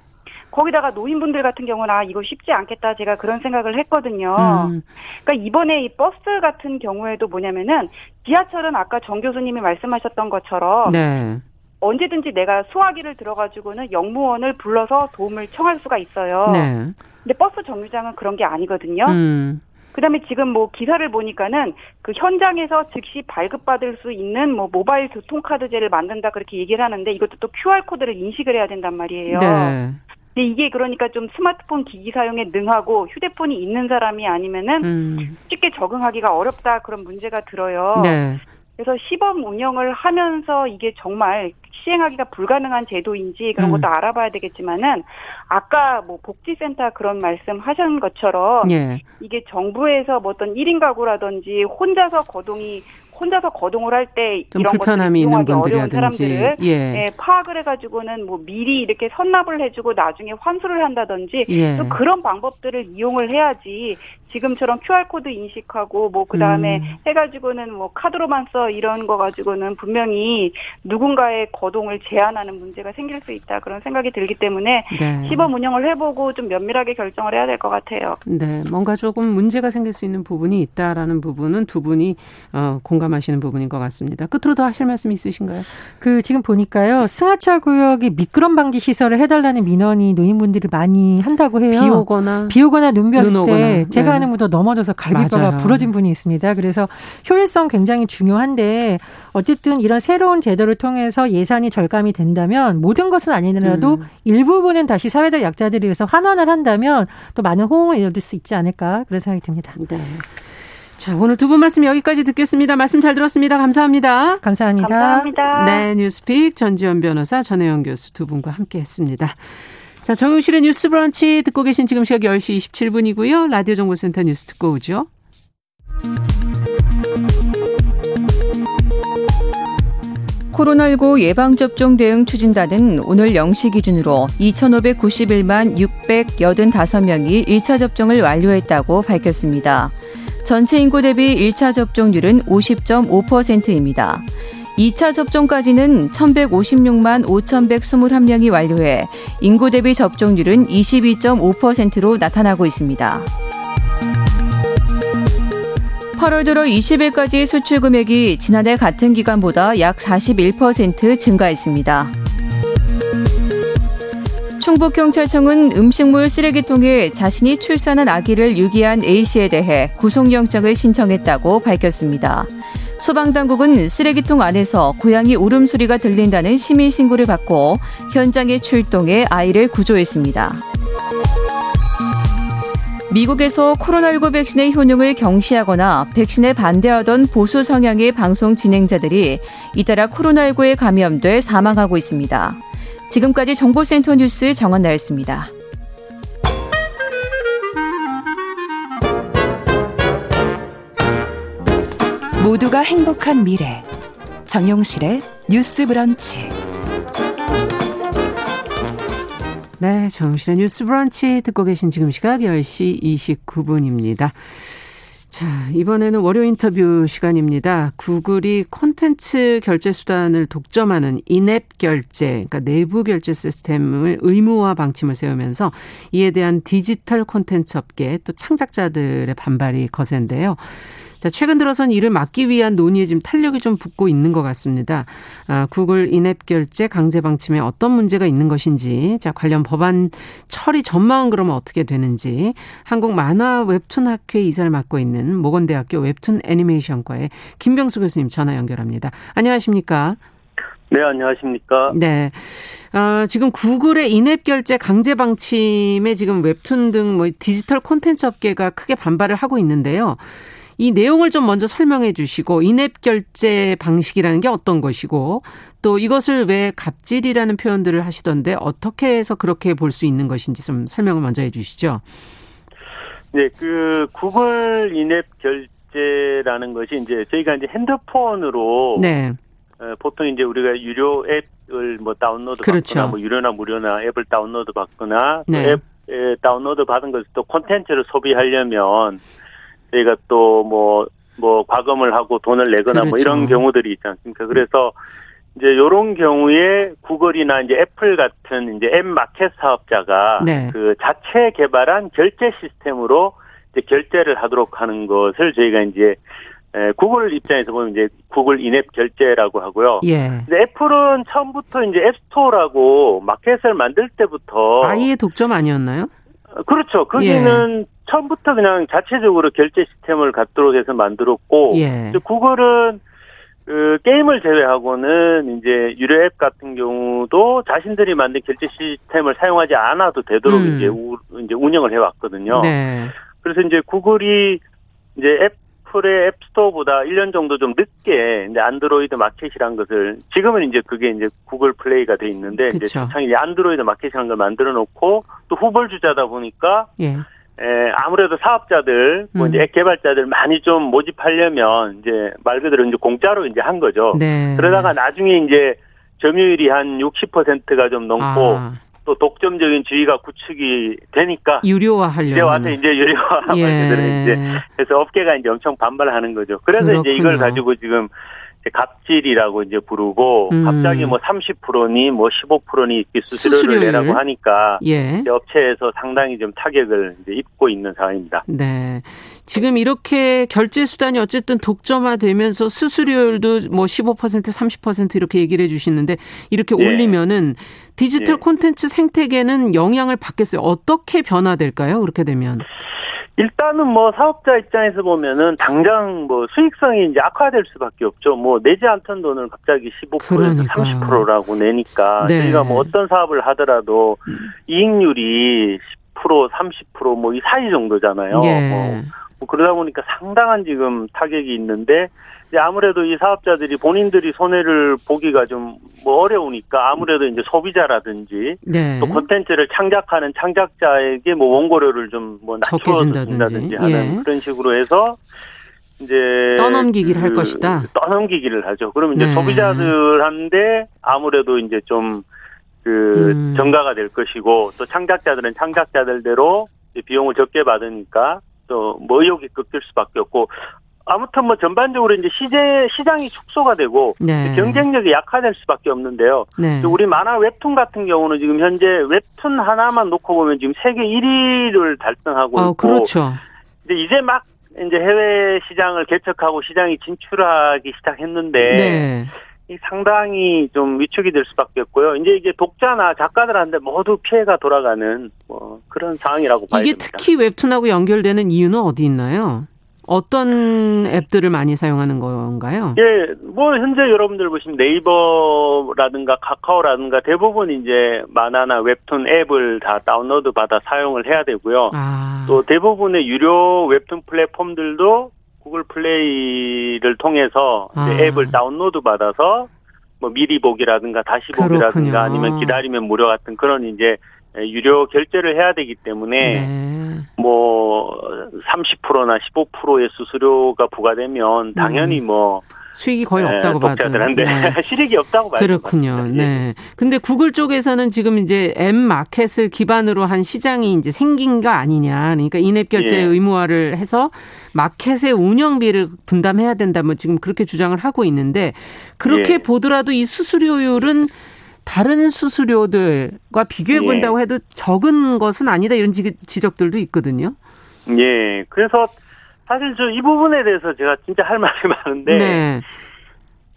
거기다가 노인분들 같은 경우는 아 이거 쉽지 않겠다 제가 그런 생각을 했거든요. 음. 그러니까 이번에 이 버스 같은 경우에도 뭐냐면은 지하철은 아까 정 교수님이 말씀하셨던 것처럼 네. 언제든지 내가 소화기를 들어가지고는 영무원을 불러서 도움을 청할 수가 있어요. 네. 근데 버스 정류장은 그런 게 아니거든요. 음. 그다음에 지금 뭐 기사를 보니까는 그 현장에서 즉시 발급받을 수 있는 뭐 모바일 교통카드제를 만든다 그렇게 얘기를 하는데 이것도 또 QR 코드를 인식을 해야 된단 말이에요. 네. 근데 이게 그러니까 좀 스마트폰 기기 사용에 능하고 휴대폰이 있는 사람이 아니면은 음. 쉽게 적응하기가 어렵다 그런 문제가 들어요. 네. 그래서 시범 운영을 하면서 이게 정말 시행하기가 불가능한 제도인지 그런 음. 것도 알아봐야 되겠지만은 아까 뭐 복지센터 그런 말씀 하신 것처럼 예. 이게 정부에서 뭐 어떤 1인 가구라든지 혼자서 거동이 혼자서 거동을 할 때 이런
불편함이 있는
어려운 사람들을 예. 예, 파악을 해가지고는 뭐 미리 이렇게 선납을 해주고 나중에 환수를 한다든지 예. 또 그런 방법들을 이용을 해야지 지금처럼 QR 코드 인식하고 뭐 그 다음에 음. 해가지고는 뭐 카드로만 써 이런 거 가지고는 분명히 누군가의 거동을 제한하는 문제가 생길 수 있다 그런 생각이 들기 때문에 네. 시범 운영을 해보고 좀 면밀하게 결정을 해야 될 것 같아요.
네, 뭔가 조금 문제가 생길 수 있는 부분이 있다라는 부분은 두 분이 어, 공감 하시는 부분인 것 같습니다. 끝으로 더 하실 말씀 있으신가요?
그 지금 보니까요 승하차 구역이 미끄럼 방지 시설을 해달라는 민원이 노인분들이 많이 한다고 해요.
비 오거나
비 오거나 눈비 왔을 때 제가 네. 하는 무더 넘어져서 갈비뼈가 맞아요. 부러진 분이 있습니다. 그래서 효율성 굉장히 중요한데 어쨌든 이런 새로운 제도를 통해서 예산이 절감이 된다면 모든 것은 아니더라도 음. 일부분은 다시 사회적 약자들을 위해서 환원을 한다면 또 많은 호응을 이룰 수 있지 않을까 그런 생각이 듭니다. 네.
자, 오늘 두 분 말씀 여기까지 듣겠습니다. 말씀 잘 들었습니다. 감사합니다.
감사합니다.
감사합니다.
네, 뉴스픽 전지현 변호사, 전혜영 교수 두 분과 함께 했습니다. 자, 정용실의 뉴스 브런치 듣고 계신 지금 시각 10시 27분이고요. 라디오 정보센터 뉴스 듣고 오죠.
코로나19 예방접종 대응 추진단은 오늘 0시 기준으로 2,591만 685명이 1차 접종을 완료했다고 밝혔습니다. 전체 인구 대비 1차 접종률은 50.5%입니다. 2차 접종까지는 1,156만 5,121명이 완료해 인구 대비 접종률은 22.5%로 나타나고 있습니다. 8월 들어 20일까지 수출 금액이 지난해 같은 기간보다 약 41% 증가했습니다. 충북 경찰청은 음식물 쓰레기통에 자신이 출산한 아기를 유기한 A씨에 대해 구속영장을 신청했다고 밝혔습니다. 소방당국은 쓰레기통 안에서 고양이 울음소리가 들린다는 시민 신고를 받고 현장에 출동해 아이를 구조했습니다. 미국에서 코로나19 백신의 효능을 경시하거나 백신에 반대하던 보수 성향의 방송 진행자들이 잇따라 코로나19에 감염돼 사망하고 있습니다. 지금까지 정보센터 뉴스 정원 나였습니다. 모두가 행복한 미래 정용실의 뉴스 브런치
네, 정용실의 뉴스 브런치 듣고 계신 지금 시각 10시 29분입니다. 자, 이번에는 월요 인터뷰 시간입니다. 구글이 콘텐츠 결제 수단을 독점하는 인앱 결제, 그러니까 내부 결제 시스템을 의무화 방침을 세우면서 이에 대한 디지털 콘텐츠 업계 또 창작자들의 반발이 거센데요. 자, 최근 들어선 이를 막기 위한 논의에 지금 탄력이 좀 붙고 있는 것 같습니다. 아, 구글 인앱 결제 강제 방침에 어떤 문제가 있는 것인지, 자, 관련 법안 처리 전망은 그러면 어떻게 되는지, 한국 만화 웹툰 학회 이사를 맡고 있는 모건대학교 웹툰 애니메이션과의 김병수 교수님 전화 연결합니다. 안녕하십니까?
네, 안녕하십니까?
네. 어, 지금 구글의 인앱 결제 강제 방침에 지금 웹툰 등 뭐 디지털 콘텐츠 업계가 크게 반발을 하고 있는데요. 이 내용을 좀 먼저 설명해 주시고 인앱 결제 방식이라는 게 어떤 것이고 또 이것을 왜 갑질이라는 표현들을 하시던데 어떻게 해서 그렇게 볼 수 있는 것인지 좀 설명을 먼저 해 주시죠.
네, 그 구글 인앱 결제라는 것이 이제 저희가 이제 핸드폰으로 네. 어, 보통 이제 우리가 유료 앱을 뭐 다운로드 그렇죠. 받거나 뭐 유료나 무료나 앱을 다운로드 받거나 네. 앱 다운로드 받은 것을 또 콘텐츠를 소비하려면 저희가 또 뭐뭐 뭐 과금을 하고 돈을 내거나 그렇죠. 뭐 이런 그렇죠. 경우들이 있지 않습니까? 그래서 이제 요런 경우에 구글이나 이제 애플 같은 이제 앱 마켓 사업자가 네. 그 자체 개발한 결제 시스템으로 이제 결제를 하도록 하는 것을 저희가 이제 에, 구글 입장에서 보면 이제 구글 in-app 결제라고 하고요. 예. 근데 애플은 처음부터 이제 앱스토어라고 마켓을 만들 때부터
아예 독점 아니었나요?
어, 그렇죠. 거기는 예. 처음부터 그냥 자체적으로 결제 시스템을 갖도록 해서 만들었고, 예. 구글은 그 게임을 제외하고는 이제 유료 앱 같은 경우도 자신들이 만든 결제 시스템을 사용하지 않아도 되도록 음. 이제 우, 이제 운영을 해왔거든요. 네. 그래서 이제 구글이 이제 애플의 앱스토어보다 1년 정도 좀 늦게 이제 안드로이드 마켓이란 것을 지금은 이제 그게 이제 구글 플레이가 돼 있는데 그쵸. 이제 창이 안드로이드 마켓이라는 걸 만들어 놓고 또 후벌 주자다 보니까 예. 에, 아무래도 사업자들, 뭐 음. 이제 앱 개발자들 많이 좀 모집하려면 이제 말 그대로 이제 공짜로 이제 한 거죠. 네. 그러다가 나중에 이제 점유율이 한 60%가 좀 넘고 아. 또 독점적인 지위가 구축이 되니까
유료화 하려고
이제 와서 이제 유료화 예. 이제 그래서 업계가 이제 엄청 반발하는 거죠. 그래서 그렇군요. 이제 이걸 가지고 지금 갑질이라고 이제 부르고 음. 갑자기 뭐 30%니 뭐 15%니 수수료를 수수료율. 내라고 하니까 예. 업체에서 상당히 좀 타격을 이제 입고 있는 상황입니다.
네. 지금 이렇게 결제 수단이 어쨌든 독점화되면서 수수료율도 뭐 15% 30% 이렇게 얘기를 해 주시는데 이렇게 예. 올리면은 디지털 예. 콘텐츠 생태계는 영향을 받겠어요. 어떻게 변화될까요? 그렇게 되면.
일단은 뭐 사업자 입장에서 보면은 당장 뭐 수익성이 이제 악화될 수밖에 없죠. 뭐 내지 않던 돈을 갑자기 15%에서 그러니까. 30%라고 내니까 네. 저희가 뭐 어떤 사업을 하더라도 음. 이익률이 10% 30%뭐 이 사이 정도잖아요. 예. 뭐, 뭐 그러다 보니까 상당한 지금 타격이 있는데 이제 아무래도 이 사업자들이 본인들이 손해를 보기가 좀 뭐 어려우니까 아무래도 이제 소비자라든지 네. 또 콘텐츠를 창작하는 창작자에게 뭐 원고료를 좀 뭐 낮춰서 준다든지 하는 예. 그런 식으로 해서 이제
떠넘기기를 그 할 것이다.
떠넘기기를 하죠. 그러면 이제 네. 소비자들한테 아무래도 이제 좀그 음. 정가가 될 것이고 또 창작자들은 창작자들대로 비용을 적게 받으니까 또뭐 의욕이 꺾일 수밖에 없고 아무튼 뭐 전반적으로 이제 시제 시장이 축소가 되고 네. 경쟁력이 약화될 수밖에 없는데요. 네. 우리 만화 웹툰 같은 경우는 지금 현재 웹툰 하나만 놓고 보면 지금 세계 1위를 달성하고 어, 있고
그렇죠.
이제 이제 막 이제 해외 시장을 개척하고 시장이 진출하기 시작했는데 네. 이 상당히 좀 위축이 될 수밖에 없고요. 이제 이게 독자나 작가들한테 모두 피해가 돌아가는 뭐 그런 상황이라고 봐야
이게
됩니다.
특히 웹툰하고 연결되는 이유는 어디 있나요? 어떤 앱들을 많이 사용하는 건가요?
예, 뭐 현재 여러분들 보시면 네이버라든가 카카오라든가 대부분 이제 만화나 웹툰 앱을 다 다운로드 받아 사용을 해야 되고요. 아. 또 대부분의 유료 웹툰 플랫폼들도 구글 플레이를 통해서 아. 앱을 다운로드 받아서 뭐 미리 보기라든가 다시 보기라든가 그렇군요. 아니면 기다리면 무료 같은 그런 이제 유료 결제를 해야 되기 때문에 네. 뭐 30%나 15%의 수수료가 부과되면 당연히 음. 뭐
수익이 거의 네, 없다고 봐도
독자들한테 네. 실익이 없다고 봐요.
그렇군요. 네. 근데 구글 쪽에서는 지금 이제 앱 마켓을 기반으로 한 시장이 이제 생긴 거 아니냐. 그러니까 인앱 결제 예. 의무화를 해서 마켓의 운영비를 분담해야 된다면 뭐 지금 그렇게 주장을 하고 있는데 그렇게 예. 보더라도 이 수수료율은 다른 수수료들과 비교해 본다고 예. 해도 적은 것은 아니다 이런 지적들도 있거든요.
예. 그래서 사실 저 이 부분에 대해서 제가 진짜 할 말이 많은데 네.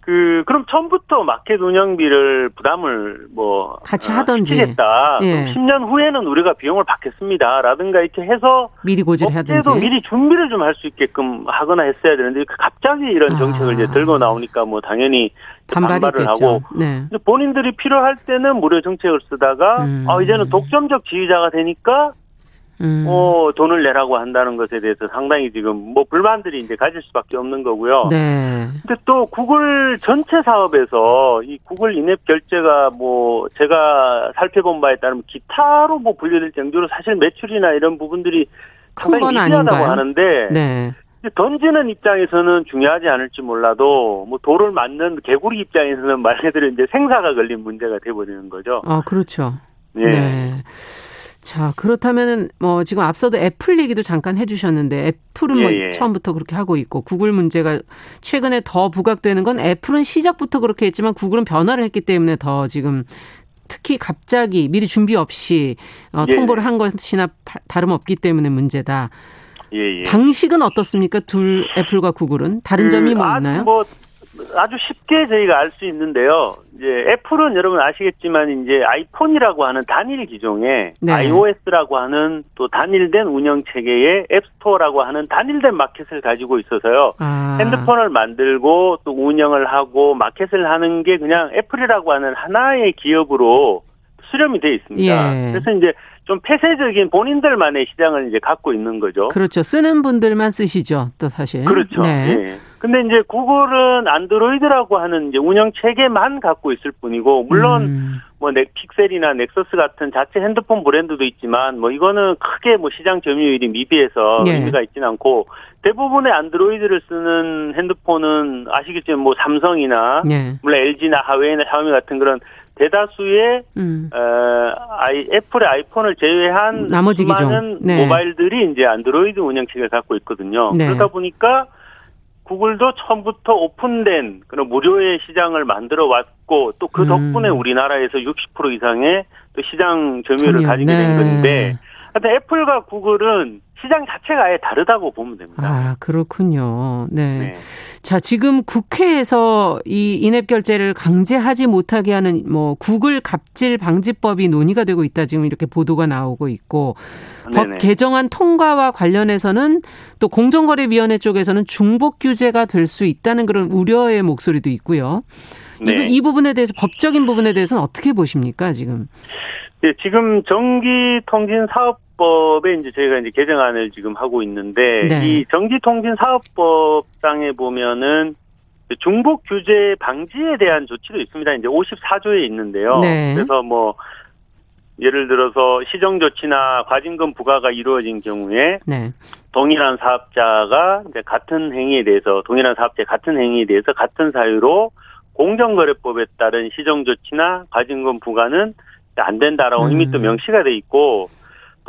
그 그럼 처음부터 마켓 운영비를 부담을 뭐
같이 하던지
겠다 예. 10년 후에는 우리가 비용을 받겠습니다라든가 이렇게 해서
미리 고지하든지
미리 준비를 좀 할 수 있게끔 하거나 했어야 되는데 갑자기 이런 정책을 아. 이제 들고 나오니까 뭐 당연히 반발을 하고 네. 본인들이 필요할 때는 무료 정책을 쓰다가 음. 아 이제는 독점적 지휘자가 되니까 음. 어, 돈을 내라고 한다는 것에 대해서 상당히 지금 뭐 불만들이 이제 가질 수밖에 없는 거고요. 네. 근데 또 구글 전체 사업에서 이 구글 인앱 결제가 뭐 제가 살펴본 바에 따르면 기타로 뭐 분류될 정도로 사실 매출이나 이런 부분들이 상당히 미비하다고 하는데 네. 던지는 입장에서는 중요하지 않을지 몰라도 뭐 돌을 맞는 개구리 입장에서는 말 그대로 이제 생사가 걸린 문제가 돼버리는 거죠.
아 그렇죠. 네. 네. 자, 그렇다면은 뭐 지금 앞서도 애플 얘기도 잠깐 해 주셨는데 애플은 뭐 예, 예. 처음부터 그렇게 하고 있고 구글 문제가 최근에 더 부각되는 건 애플은 시작부터 그렇게 했지만 구글은 변화를 했기 때문에 더 지금 특히 갑자기 미리 준비 없이 어, 예. 통보를 한 것이나 다름없기 때문에 문제다. 예, 예. 방식은 어떻습니까? 둘 애플과 구글은 다른 그, 점이 뭐 있나요?
뭐 아주 쉽게 저희가 알 수 있는데요. 이제 애플은 여러분 아시겠지만 이제 아이폰이라고 하는 단일 기종에 네. iOS라고 하는 또 단일된 운영 체계의 앱스토어라고 하는 단일된 마켓을 가지고 있어서요. 아. 핸드폰을 만들고 또 운영을 하고 마켓을 하는 게 그냥 애플이라고 하는 하나의 기업으로 수렴이 돼 있습니다. 예. 그래서 이제 좀 폐쇄적인 본인들만의 시장을 이제 갖고 있는 거죠.
그렇죠. 쓰는 분들만 쓰시죠. 또 사실.
그렇죠. 네. 예. 근데 이제 구글은 안드로이드라고 하는 이제 운영 체계만 갖고 있을 뿐이고 물론 음. 뭐 넥, 픽셀이나 넥서스 같은 자체 핸드폰 브랜드도 있지만 뭐 이거는 크게 뭐 시장 점유율이 미비해서 예. 의미가 있지는 않고 대부분의 안드로이드를 쓰는 핸드폰은 아시겠지만 뭐 삼성이나 예. 물론 LG나 하웨이나 샤오미 같은 그런 대다수의 음. 어, 아이, 애플의 아이폰을 제외한 나머지 많은 네. 모바일들이 이제 안드로이드 운영체계를 갖고 있거든요. 네. 그러다 보니까 구글도 처음부터 오픈된 그런 무료의 시장을 만들어 왔고 또 그 덕분에 음. 우리나라에서 60% 이상의 또 시장 점유율을 가지게 된 네. 건데 하여튼 애플과 구글은 시장 자체가 아예 다르다고 보면 됩니다.
아, 그렇군요. 네. 네. 자, 지금 국회에서 이 인앱 결제를 강제하지 못하게 하는 뭐 구글 갑질 방지법이 논의가 되고 있다 지금 이렇게 보도가 나오고 있고 네네. 법 개정안 통과와 관련해서는 또 공정거래위원회 쪽에서는 중복 규제가 될 수 있다는 그런 우려의 목소리도 있고요. 네. 이, 이 부분에 대해서 법적인 부분에 대해서는 어떻게 보십니까, 지금?
네, 지금 전기통신사업 사업법에 이제 저희가 이제 개정안을 지금 하고 있는데 네. 이 전기통신사업법상에 보면은 중복 규제 방지에 대한 조치도 있습니다. 이제 54조에 있는데요. 네. 그래서 뭐 예를 들어서 시정 조치나 과징금 부과가 이루어진 경우에 네. 동일한 사업자가 이제 같은 행위에 대해서 동일한 사업자 같은 행위에 대해서 같은 사유로 공정거래법에 따른 시정 조치나 과징금 부과는 안 된다라고 음. 이미 또 명시가 돼 있고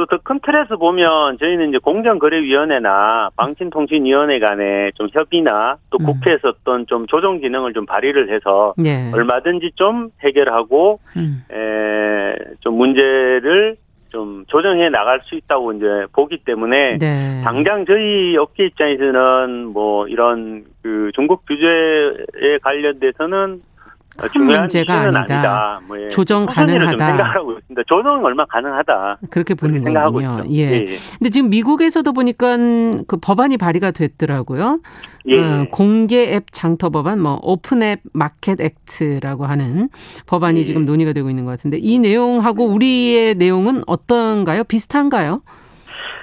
또 더 큰 틀에서 보면 저희는 이제 공정거래위원회나 방송통신위원회 간에 좀 협의나 또 음. 국회에서 어떤 좀 조정 기능을 좀 발의를 해서 네. 얼마든지 좀 해결하고 음. 에, 좀 문제를 좀 조정해 나갈 수 있다고 이제 보기 때문에 네. 당장 저희 업계 입장에서는 뭐 이런 그 중국 규제에 관련돼서는
큰 문제가 아니다. 뭐, 예. 조정 가능하다.
생각하고 있습니다. 조정은 얼마 가능하다.
그렇게 보는 거군요. 예. 예. 예. 근데 지금 미국에서도 보니까 그 법안이 발의가 됐더라고요. 예. 어, 공개 앱 장터 법안, 뭐 오픈 앱 마켓 액트라고 하는 법안이 예. 지금 논의가 되고 있는 것 같은데 이 내용하고 우리의 내용은 어떤가요? 비슷한가요?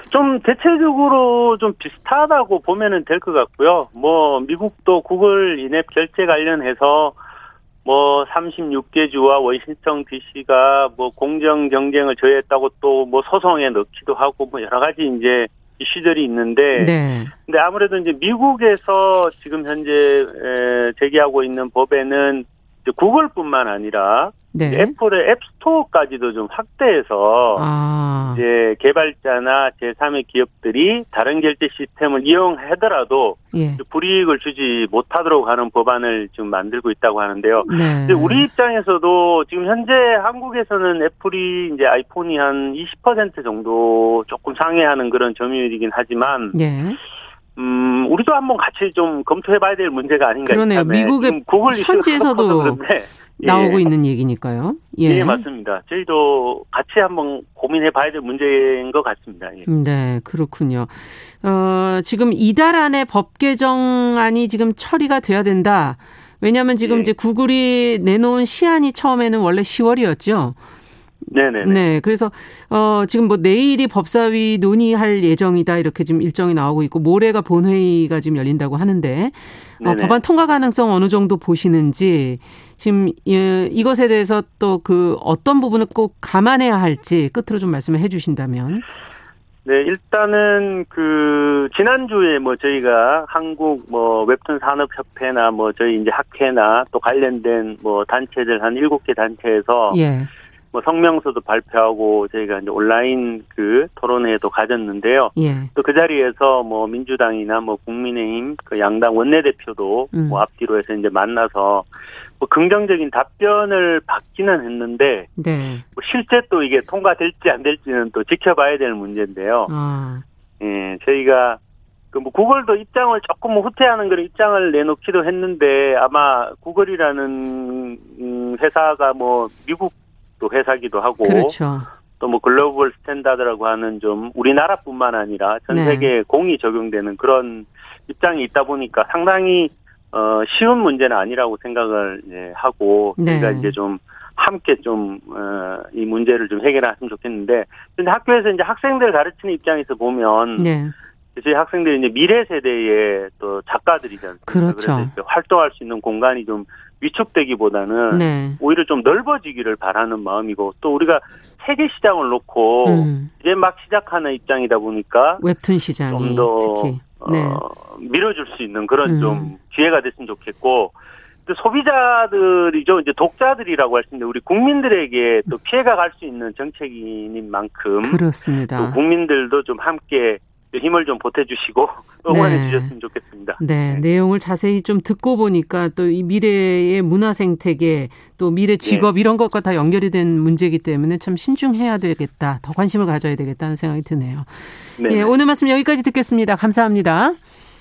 좀 대체적으로 좀 비슷하다고 보면은 될 것 같고요. 뭐 미국도 구글 인앱 결제 관련해서 뭐 36개 주와 워싱턴 DC가 뭐 공정 경쟁을 저해했다고 또 뭐 소송에 넣기도 하고 뭐 여러 가지 이제 이슈들이 있는데 네. 근데 아무래도 이제 미국에서 지금 현재 제기하고 있는 법에는 구글뿐만 아니라 네. 애플의 앱스토어까지도 좀 확대해서 아. 이제 개발자나 제3의 기업들이 다른 결제 시스템을 이용하더라도 예. 불이익을 주지 못하도록 하는 법안을 지금 만들고 있다고 하는데요. 네. 우리 입장에서도 지금 현재 한국에서는 애플이 이제 아이폰이 한 20% 정도 조금 상회하는 그런 점유율이긴 하지만 예. 음, 우리도 한번 같이 좀 검토해봐야 될 문제가 아닌가.
그러네요. 미국의 현지에서도 나오고 예. 있는 얘기니까요.
예. 예. 맞습니다. 저희도 같이 한번 고민해 봐야 될 문제인 것 같습니다. 예.
네, 그렇군요. 어, 지금 이달 안에 법 개정안이 지금 처리가 돼야 된다. 왜냐하면 지금 예. 이제 구글이 내놓은 시한이 처음에는 원래 10월이었죠.
네네.
네. 그래서 어 지금 뭐 내일이 법사위 논의할 예정이다 이렇게 지금 일정이 나오고 있고 모레가 본회의가 지금 열린다고 하는데 어, 법안 통과 가능성 어느 정도 보시는지 지금 이, 이것에 대해서 또 그 어떤 부분을 꼭 감안해야 할지 끝으로 좀 말씀을 해주신다면.
네, 일단은 그 지난주에 뭐 저희가 한국 뭐 웹툰 산업 협회나 뭐 저희 이제 학회나 또 관련된 뭐 단체들 한 일곱 개 단체에서 예. 뭐 성명서도 발표하고 저희가 이제 온라인 그 토론회도 가졌는데요. 예. 또 그 자리에서 뭐 민주당이나 뭐 국민의힘 그 양당 원내대표도 음. 뭐 앞뒤로 해서 이제 만나서 뭐 긍정적인 답변을 받기는 했는데 네. 뭐 실제 또 이게 통과될지 안 될지는 또 지켜봐야 될 문제인데요. 아. 예, 저희가 그뭐 구글도 입장을 조금 뭐 후퇴하는 그런 입장을 내놓기도 했는데 아마 구글이라는 음, 회사가 뭐 미국 또 회사기도 하고 그렇죠. 또뭐 global standard라고 하는 좀 우리나라뿐만 아니라 전 네. 세계 네. 공히 적용되는 그런 입장이 있다 보니까 상당히 어 쉬운 문제는 아니라고 생각을 이제 하고 네. 우리가 이제 좀 함께 좀이 어, 문제를 좀 해결했으면 좋겠는데 근데 학교에서 이제 학생들 가르치는 입장에서 보면 네. 저희 학생들이 이제 미래 세대의 또 작가들이잖아요. 그렇죠. 그래서 활동할 수 있는 공간이 좀 위축되기보다는 네. 오히려 좀 넓어지기를 바라는 마음이고 또 우리가 세계 시장을 놓고 음. 이제 막 시작하는 입장이다 보니까
웹툰 시장이 좀더
어, 네. 밀어줄 수 있는 그런 음. 좀 기회가 됐으면 좋겠고 또 소비자들이죠 이제 독자들이라고 할 수 있는데 우리 국민들에게 또 피해가 갈 수 있는 정책인 만큼
그렇습니다.
또 국민들도 좀 함께 힘을 좀 보태주시고 응원해 네. 주셨으면 좋겠습니다.
네, 네, 내용을 자세히 좀 듣고 보니까 또 이 미래의 문화 생태계 또 미래 네. 직업 네. 이런 것과 다 연결이 된 문제이기 때문에 참 신중해야 되겠다, 더 관심을 가져야 되겠다는 생각이 드네요. 네, 예, 오늘 말씀 여기까지 듣겠습니다. 감사합니다.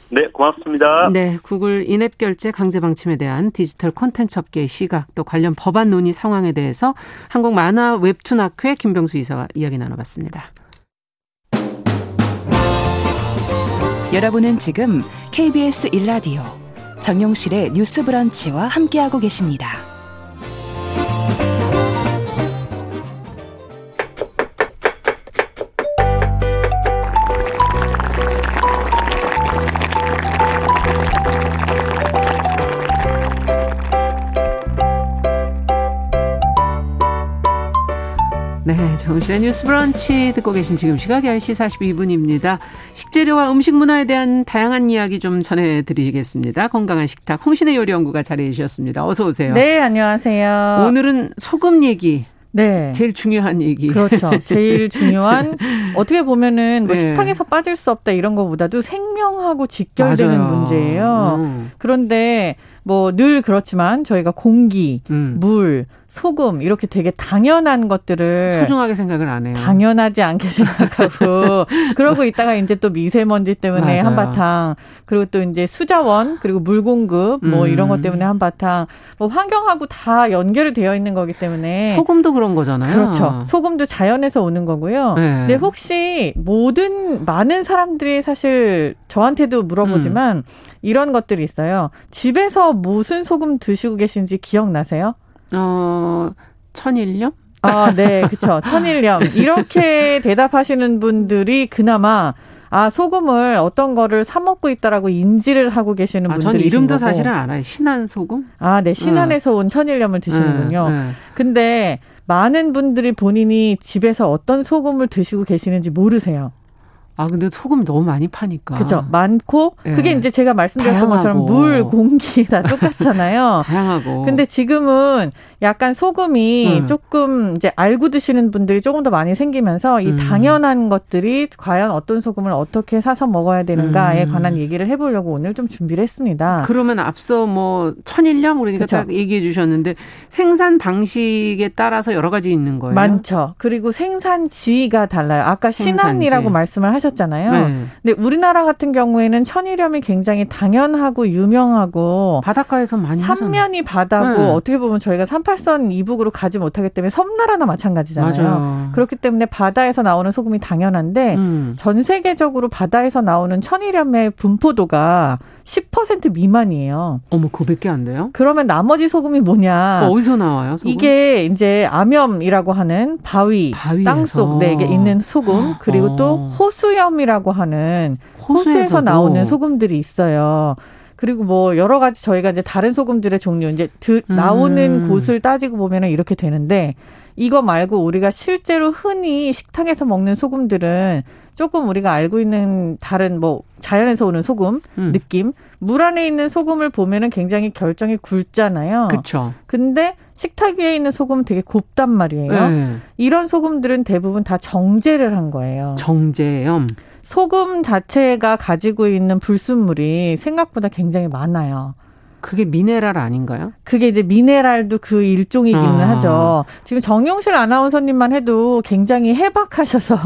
네, 고맙습니다.
네, 구글 인앱 결제 강제 방침에 대한 디지털 콘텐츠 업계의 시각 또 관련 법안 논의 상황에 대해서 한국 만화 웹툰 학회 김병수 이사와 이야기 나눠봤습니다.
여러분은 지금 KBS 일라디오 정용실의 뉴스 브런치와 함께하고 계십니다.
정신의 뉴스 브런치 듣고 계신 지금 시각 10시 42분입니다. 식재료와 음식 문화에 대한 다양한 이야기 좀 전해드리겠습니다. 건강한 식탁 홍신의 요리연구가 자리해 주셨습니다. 어서 오세요.
네, 안녕하세요.
오늘은 소금 얘기 네. 제일 중요한 얘기.
그렇죠. 제일 중요한 어떻게 보면은 뭐 네. 식탁에서 빠질 수 없다 이런 거보다도 생명하고 직결되는 맞아요. 문제예요. 음. 그런데 뭐 늘 그렇지만 저희가 공기, 음. 물, 소금 이렇게 되게 당연한 것들을
소중하게 생각을 안 해요.
당연하지 않게 생각하고 그러고 있다가 이제 또 미세먼지 때문에 맞아요. 한바탕 그리고 또 이제 수자원 그리고 물 공급 뭐 음. 이런 것 때문에 한바탕 뭐 환경하고 다 연결이 되어 있는 거기 때문에
소금도 그런 거잖아요.
그렇죠. 소금도 자연에서 오는 거고요. 네. 근데 혹시 모든 많은 사람들이 사실 저한테도 물어보지만 음. 이런 것들이 있어요. 집에서 무슨 소금 드시고 계신지 기억나세요?
어, 천일염?
아, 네, 그쵸. 천일염. 이렇게 대답하시는 분들이 그나마 아 소금을 어떤 거를 사 먹고 있다라고 인지를 하고 계시는 아, 분들이
이름도
거고.
사실은 알아요. 신한 소금?
아, 네, 신안에서 어. 온 천일염을 드시는군요. 어, 어. 근데 많은 분들이 본인이 집에서 어떤 소금을 드시고 계시는지 모르세요.
아 근데 소금 너무 많이 파니까.
그죠. 많고 네. 그게 이제 제가 말씀드렸던 다양하고. 것처럼 물, 공기 다 똑같잖아요.
다양하고.
근데 지금은 약간 소금이 음. 조금 이제 알고 드시는 분들이 조금 더 많이 생기면서 이 음. 당연한 것들이 과연 어떤 소금을 어떻게 사서 먹어야 되는가에 음. 관한 얘기를 해보려고 오늘 좀 준비를 했습니다.
그러면 앞서 뭐 천일염 우리가 그쵸? 딱 얘기해 주셨는데 생산 방식에 따라서 여러 가지 있는 거예요.
많죠. 그리고 생산지가 달라요. 아까 생산지. 신안이라고 말씀을 하셨. 하셨잖아요. 네. 근데 우리나라 같은 경우에는 천일염이 굉장히 당연하고 유명하고
바닷가에서 많이
삼면이 바다고 네. 어떻게 보면 저희가 38선 이북으로 가지 못하기 때문에 섬나라나 마찬가지잖아요. 맞아요. 그렇기 때문에 바다에서 나오는 소금이 당연한데 음. 전 세계적으로 바다에서 나오는 천일염의 분포도가 10% 미만이에요.
어머, 그밖에 안 돼요?
그러면 나머지 소금이 뭐냐?
어, 디서 나와요? 소금?
이게 이제 암염이라고 하는 바위, 땅속 네, 있는 소금 그리고 어. 또 호수 염이라고 하는 호수에서도. 호수에서 나오는 소금들이 있어요. 그리고 뭐 여러 가지 저희가 이제 다른 소금들의 종류 이제 드, 나오는 음. 곳을 따지고 보면은 이렇게 되는데 이거 말고 우리가 실제로 흔히 식탁에서 먹는 소금들은 조금 우리가 알고 있는 다른 뭐 자연에서 오는 소금 음. 느낌, 물 안에 있는 소금을 보면은 굉장히 결정이 굵잖아요.
그렇죠.
근데 식탁 위에 있는 소금은 되게 곱단 말이에요. 네. 이런 소금들은 대부분 다 정제를 한 거예요.
정제염.
소금 자체가 가지고 있는 불순물이 생각보다 굉장히 많아요.
그게 미네랄 아닌가요?
그게 이제 미네랄도 그 일종이기는 아. 하죠. 지금 정용실 아나운서님만 해도 굉장히 해박하셔서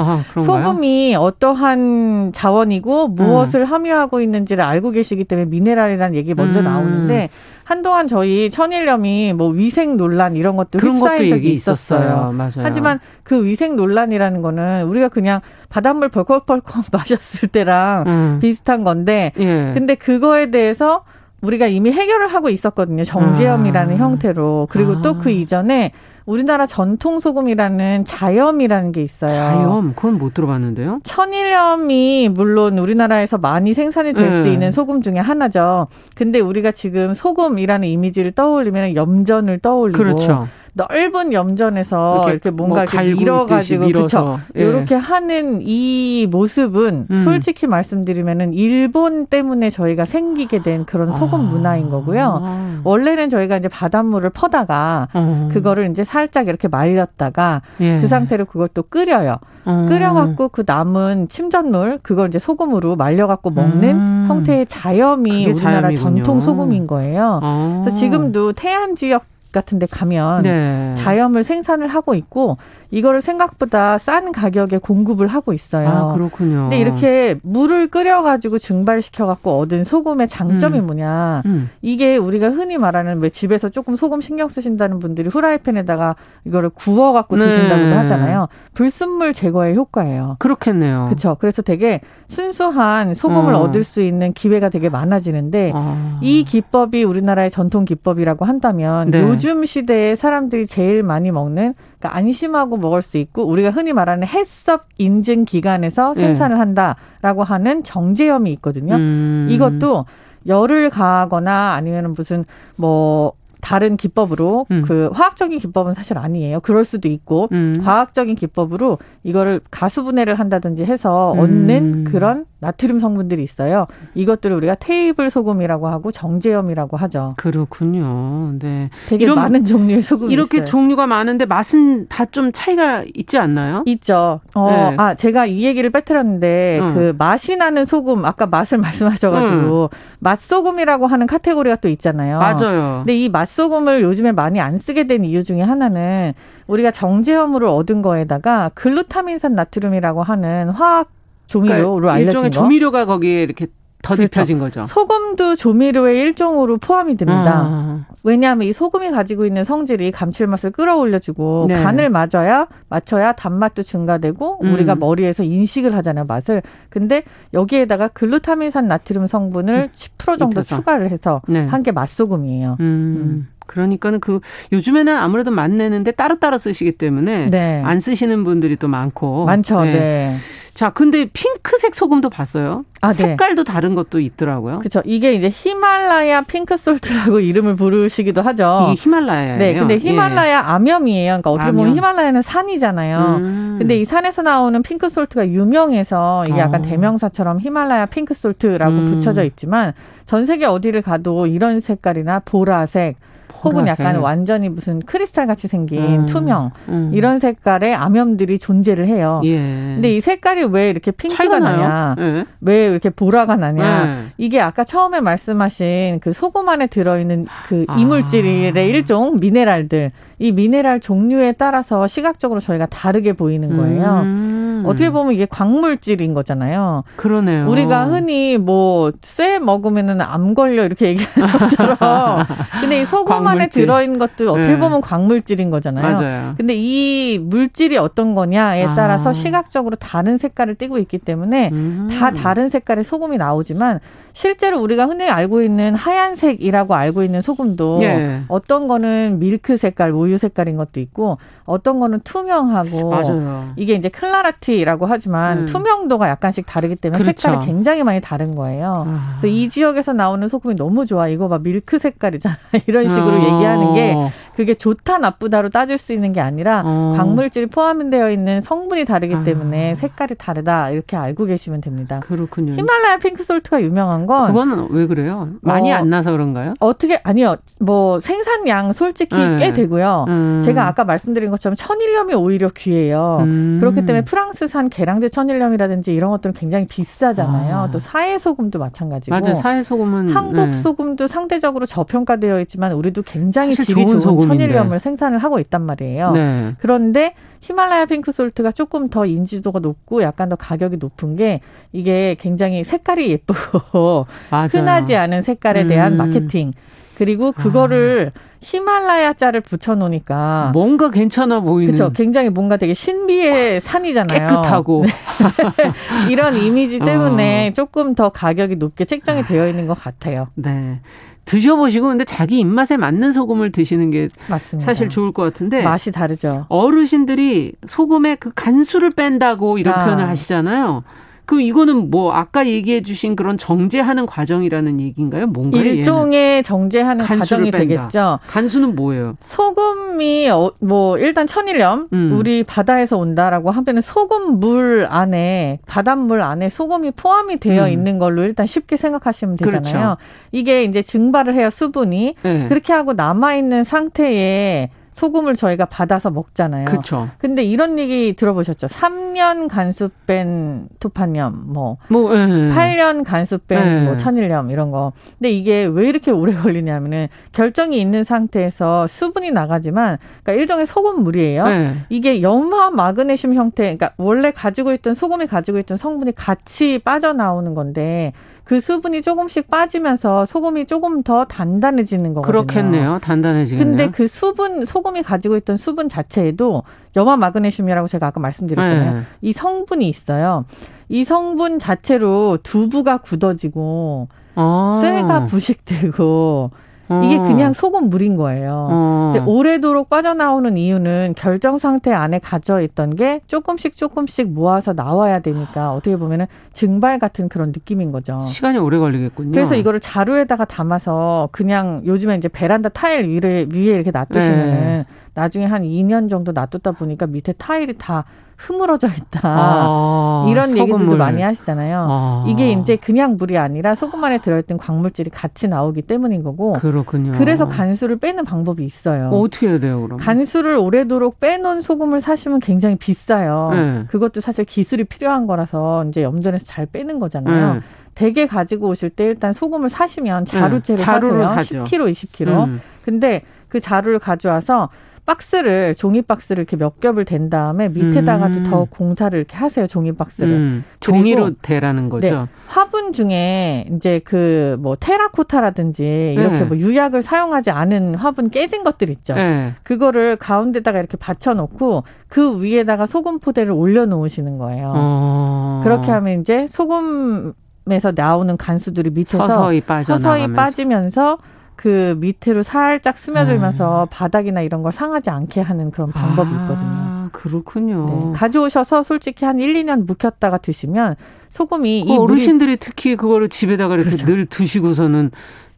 아, 소금이 어떠한 자원이고 무엇을 음. 함유하고 있는지를 알고 계시기 때문에 미네랄이라는 얘기 먼저 음. 나오는데 한동안 저희 천일염이 뭐 위생 논란 이런 것도 휩싸인 적이 있었어요.
맞아요.
하지만 그 위생 논란이라는 거는 우리가 그냥 바닷물 벌컥벌컥 마셨을 때랑 음. 비슷한 건데 예. 근데 그거에 대해서 우리가 이미 해결을 하고 있었거든요. 정제염이라는 아. 형태로. 그리고 아. 또그 이전에 우리나라 전통 소금이라는 자염이라는 게 있어요.
자염? 그건 못 들어봤는데요.
천일염이 물론 우리나라에서 많이 생산이 될수 네. 있는 소금 중에 하나죠. 근데 우리가 지금 소금이라는 이미지를 떠올리면 염전을 떠올리고
그렇죠.
넓은 염전에서 이렇게, 이렇게 뭔가 뭐 이렇게 밀어가지고 그렇죠. 예. 이렇게 하는 이 모습은 음. 솔직히 말씀드리면은 일본 때문에 저희가 생기게 된 그런 소금 아. 문화인 거고요. 원래는 저희가 이제 바닷물을 퍼다가 어. 그거를 이제 살짝 이렇게 말렸다가 예. 그 상태로 그걸 또 끓여요. 어. 끓여갖고 그 남은 침전물 그걸 이제 소금으로 말려갖고 먹는 음. 형태의 자염이 우리나라 자염이군요. 전통 소금인 거예요. 어. 그래서 지금도 태안 지역 같은 데 가면 네. 자염을 생산을 하고 있고 이거를 생각보다 싼 가격에 공급을 하고 있어요.
아, 그렇군요.
근데 이렇게 물을 끓여 가지고 증발시켜 갖고 얻은 소금의 장점이 음. 뭐냐. 음. 이게 우리가 흔히 말하는 왜 집에서 조금 소금 신경 쓰신다는 분들이 후라이팬에다가 이거를 구워 갖고 드신다고도 네. 하잖아요. 불순물 제거의 효과예요.
그렇겠네요.
그렇죠. 그래서 되게 순수한 소금을 어. 얻을 수 있는 기회가 되게 많아지는데 아. 이 기법이 우리나라의 전통 기법이라고 한다면 네. 요즘 시대에 사람들이 제일 많이 먹는 그러니까 안심하고 먹을 수 있고 우리가 흔히 말하는 해썹 인증 기관에서 네. 생산을 한다라고 하는 정제염이 있거든요. 음. 이것도 열을 가하거나 아니면 무슨 뭐 다른 기법으로 음. 그 화학적인 기법은 사실 아니에요. 그럴 수도 있고 음. 과학적인 기법으로 이거를 가수분해를 한다든지 해서 얻는 음. 그런 나트륨 성분들이 있어요. 이것들을 우리가 테이블 소금이라고 하고 정제염이라고 하죠.
그렇군요. 네.
되게 이런, 많은 종류의 소금이
이렇게
있어요.
종류가 많은데 맛은 다 좀 차이가 있지 않나요?
있죠. 어, 네. 아 제가 이 얘기를 빼뜨렸는데 어. 그 맛이 나는 소금 아까 맛을 말씀하셔 가지고 음. 맛소금이라고 하는 카테고리가 또 있잖아요.
맞아요.
근데 이맛 소금을 요즘에 많이 안 쓰게 된 이유 중에 하나는 우리가 정제염으로 얻은 거에다가 글루타민산 나트륨이라고 하는 화학 조미료로 그러니까 알려진 일종의
거. 조미료가 거기에 이렇게 더딥혀진 그렇죠. 거죠.
소금도 조미료의 일종으로 포함이 됩니다. 아. 왜냐하면 이 소금이 가지고 있는 성질이 감칠맛을 끌어올려주고 네. 간을 맞아야 맞춰야 단맛도 증가되고 음. 우리가 머리에서 인식을 하잖아요 맛을. 근데 여기에다가 글루타민산 나트륨 성분을 10% 정도 입혀서. 추가를 해서 네. 한게 맛소금이에요. 음.
음. 그러니까는 그 요즘에는 아무래도 맛내는데 따로따로 쓰시기 때문에 네. 안 쓰시는 분들이 또 많고
많죠. 네. 네.
자, 근데 핑크색 소금도 봤어요. 아, 네. 색깔도 네. 다른 것도 있더라고요.
그렇죠. 이게 이제 히말라야 pink salt라고 이름을 부르시기도 하죠.
이게 히말라야예요.
네, 근데 히말라야 예. 암염이에요. 그러니까 어떻게 암염. 보면 히말라야는 산이잖아요. 음. 근데 이 산에서 나오는 pink salt가 유명해서 이게 약간 어. 대명사처럼 히말라야 pink salt라고 음. 붙여져 있지만 전 세계 어디를 가도 이런 색깔이나 보라색 혹은 약간 완전히 무슨 크리스탈 같이 생긴 음. 투명 음. 이런 색깔의 암염들이 존재를 해요. 예. 근데 이 색깔이 왜 이렇게 핑크가 나냐? 예. 왜 이렇게 보라가 나냐? 예. 이게 아까 처음에 말씀하신 그 소금 안에 들어있는 그 아. 이물질의 아. 일종 미네랄들 이 미네랄 종류에 따라서 시각적으로 저희가 다르게 보이는 거예요. 음. 어떻게 보면 이게 광물질인 거잖아요.
그러네요.
우리가 흔히 뭐 쇠 먹으면은 암 걸려 이렇게 얘기하는 것처럼 근데 이 소금 안에 들어 있는 것도 어떻게 네. 보면 광물질인 거잖아요.
맞아요.
근데 이 물질이 어떤 거냐에 아. 따라서 아. 시각적으로 다른 색깔을 띠고 있기 때문에 음. 다 다른 색깔의 소금이 나오지만 실제로 우리가 흔히 알고 있는 하얀색이라고 알고 있는 소금도 네. 어떤 거는 밀크 색깔, 우유 색깔인 것도 있고 어떤 거는 투명하고
맞아요.
이게 이제 clarity opacity라고 하지만 음. 투명도가 약간씩 다르기 때문에 그렇죠. 색깔이 굉장히 많이 다른 거예요. 아. 그래서 이 지역에서 나오는 소금이 너무 좋아. 이거 봐 밀크 색깔이잖아. 이런 식으로 어. 얘기하는 게 그게 좋다 나쁘다로 따질 수 있는 게 아니라 어. 광물질이 포함되어 있는 성분이 다르기 아. 때문에 색깔이 다르다 이렇게 알고 계시면 됩니다.
그렇군요.
히말라야 핑크솔트가 유명한 건
그거는 왜 그래요? 많이 어, 안 나서 그런가요?
어떻게 아니요. 뭐 생산량 솔직히 네. 꽤 되고요. 음. 제가 아까 말씀드린 것처럼 천일염이 오히려 귀해요. 음. 그렇기 때문에 프랑스산 계량제 천일염이라든지 이런 것들은 굉장히 비싸잖아요. 아. 또 사해 소금도 마찬가지고.
맞아요. 사해 소금은
한국 네. 소금도 상대적으로 저평가되어 있지만 우리도 굉장히 질이 좋은, 좋은 천일염을 생산을 하고 있단 말이에요. 네. 그런데 히말라야 핑크 솔트가 조금 더 인지도가 높고 약간 더 가격이 높은 게 이게 굉장히 색깔이 예쁘고 흔하지 않은 색깔에 대한 음. 마케팅 그리고 그거를 아. 히말라야 자를 붙여놓으니까
뭔가 괜찮아 보이는.
그렇죠. 굉장히 뭔가 되게 신비의 산이잖아요.
깨끗하고
네. 이런 이미지 때문에 어. 조금 더 가격이 높게 책정이 되어 있는 것 같아요.
네. 드셔보시고 근데 자기 입맛에 맞는 소금을 드시는 게 맞습니다. 사실 좋을 것 같은데
맛이 다르죠.
어르신들이 소금의 그 간수를 뺀다고 이런 아. 표현을 하시잖아요. 그럼 이거는 뭐 아까 얘기해 주신 그런 정제하는 과정이라는 얘기인가요? 뭔가
일종의? 정제하는 과정이 뺀다. 되겠죠.
간수는 뭐예요?
소금이 어, 뭐 일단 천일염 음. 우리 바다에서 온다라고 하면은 소금 물 안에 바닷물 안에 소금이 포함이 되어 음. 있는 걸로 일단 쉽게 생각하시면 되잖아요. 그렇죠. 이게 이제 증발을 해요 수분이 네. 그렇게 하고 남아 있는 상태에 소금을 저희가 받아서 먹잖아요.
그렇죠.
근데 이런 얘기 들어보셨죠? 3년 간수 뺀 투판염, 뭐,
뭐 예.
8년 간수 뺀 예. 뭐 천일염 이런 거. 근데 이게 왜 이렇게 오래 걸리냐면은 결정이 있는 상태에서 수분이 나가지만, 그러니까 일종의 소금물이에요. 예. 이게 염화 마그네슘 형태, 그러니까 원래 가지고 있던 소금이 가지고 있던 성분이 같이 빠져나오는 건데 그 수분이 조금씩 빠지면서 소금이 조금 더 단단해지는 거거든요.
그렇겠네요. 단단해지겠네요.
근데 그 수분 소금이 가지고 있던 수분 자체에도 염화 마그네슘이라고 제가 아까 말씀드렸잖아요. 네. 이 성분이 있어요. 이 성분 자체로 두부가 굳어지고 아. 쇠가 부식되고 이게 어. 그냥 소금 물인 거예요. 어. 근데 오래도록 빠져나오는 이유는 결정 상태 안에 가져 있던 게 조금씩 조금씩 모아서 나와야 되니까 어떻게 보면은 증발 같은 그런 느낌인 거죠.
시간이 오래 걸리겠군요.
그래서 이거를 자루에다가 담아서 그냥 요즘에 이제 베란다 타일 위에 위에 이렇게 놔두시면은 네. 나중에 한 2년 정도 놔뒀다 보니까 밑에 타일이 다 흐물어져 있다. 아, 이런 소금물. 얘기들도 많이 하시잖아요. 아. 이게 이제 그냥 물이 아니라 소금 안에 들어있던 광물질이 같이 나오기 때문인 거고.
그렇군요.
그래서 간수를 빼는 방법이 있어요.
어, 떻게 해야 돼요, 그럼?
간수를 오래도록 빼놓은 소금을 사시면 굉장히 비싸요. 네. 그것도 사실 기술이 필요한 거라서 이제 염전에서 잘 빼는 거잖아요. 네. 대게 가지고 오실 때 일단 소금을 사시면 자루째를 네. 사세요. 사죠. 10kg, 20kg. 음. 근데 그 자루를 가져와서 박스를 종이 박스를 이렇게 몇 겹을 댄 다음에 밑에다가도 음. 더 공사를 이렇게 하세요 종이 박스를 음.
종이로 대라는 거죠. 네,
화분 중에 이제 그 뭐 테라코타라든지 이렇게 네. 뭐 유약을 사용하지 않은 화분 깨진 것들 있죠. 네. 그거를 가운데다가 이렇게 받쳐놓고 그 위에다가 소금 포대를 올려놓으시는 거예요. 어. 그렇게 하면 이제 소금 에서 나오는 간수들이 밑에서 서서히, 서서히 빠지면서 그 밑으로 살짝 스며들면서 음. 바닥이나 이런 걸 상하지 않게 하는 그런 방법이 아, 있거든요.
아, 그렇군요. 네,
가져오셔서 솔직히 한 1, 2년 묵혔다가 드시면 소금이
그이 어르신들이 특히 그거를 집에다가 이렇게 그렇죠. 늘 두시고서는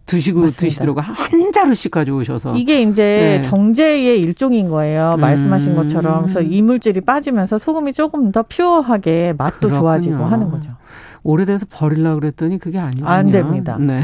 드시고 맞습니다. 드시더라고 한 자루씩 가져오셔서
이게 이제 네. 정제의 일종인 거예요. 음. 말씀하신 것처럼 그래서 이물질이 빠지면서 소금이 조금 더 퓨어하게 맛도 그렇군요. 좋아지고 하는 거죠.
오래돼서 버릴라 그랬더니 그게 아니군요.
안 됩니다.
네.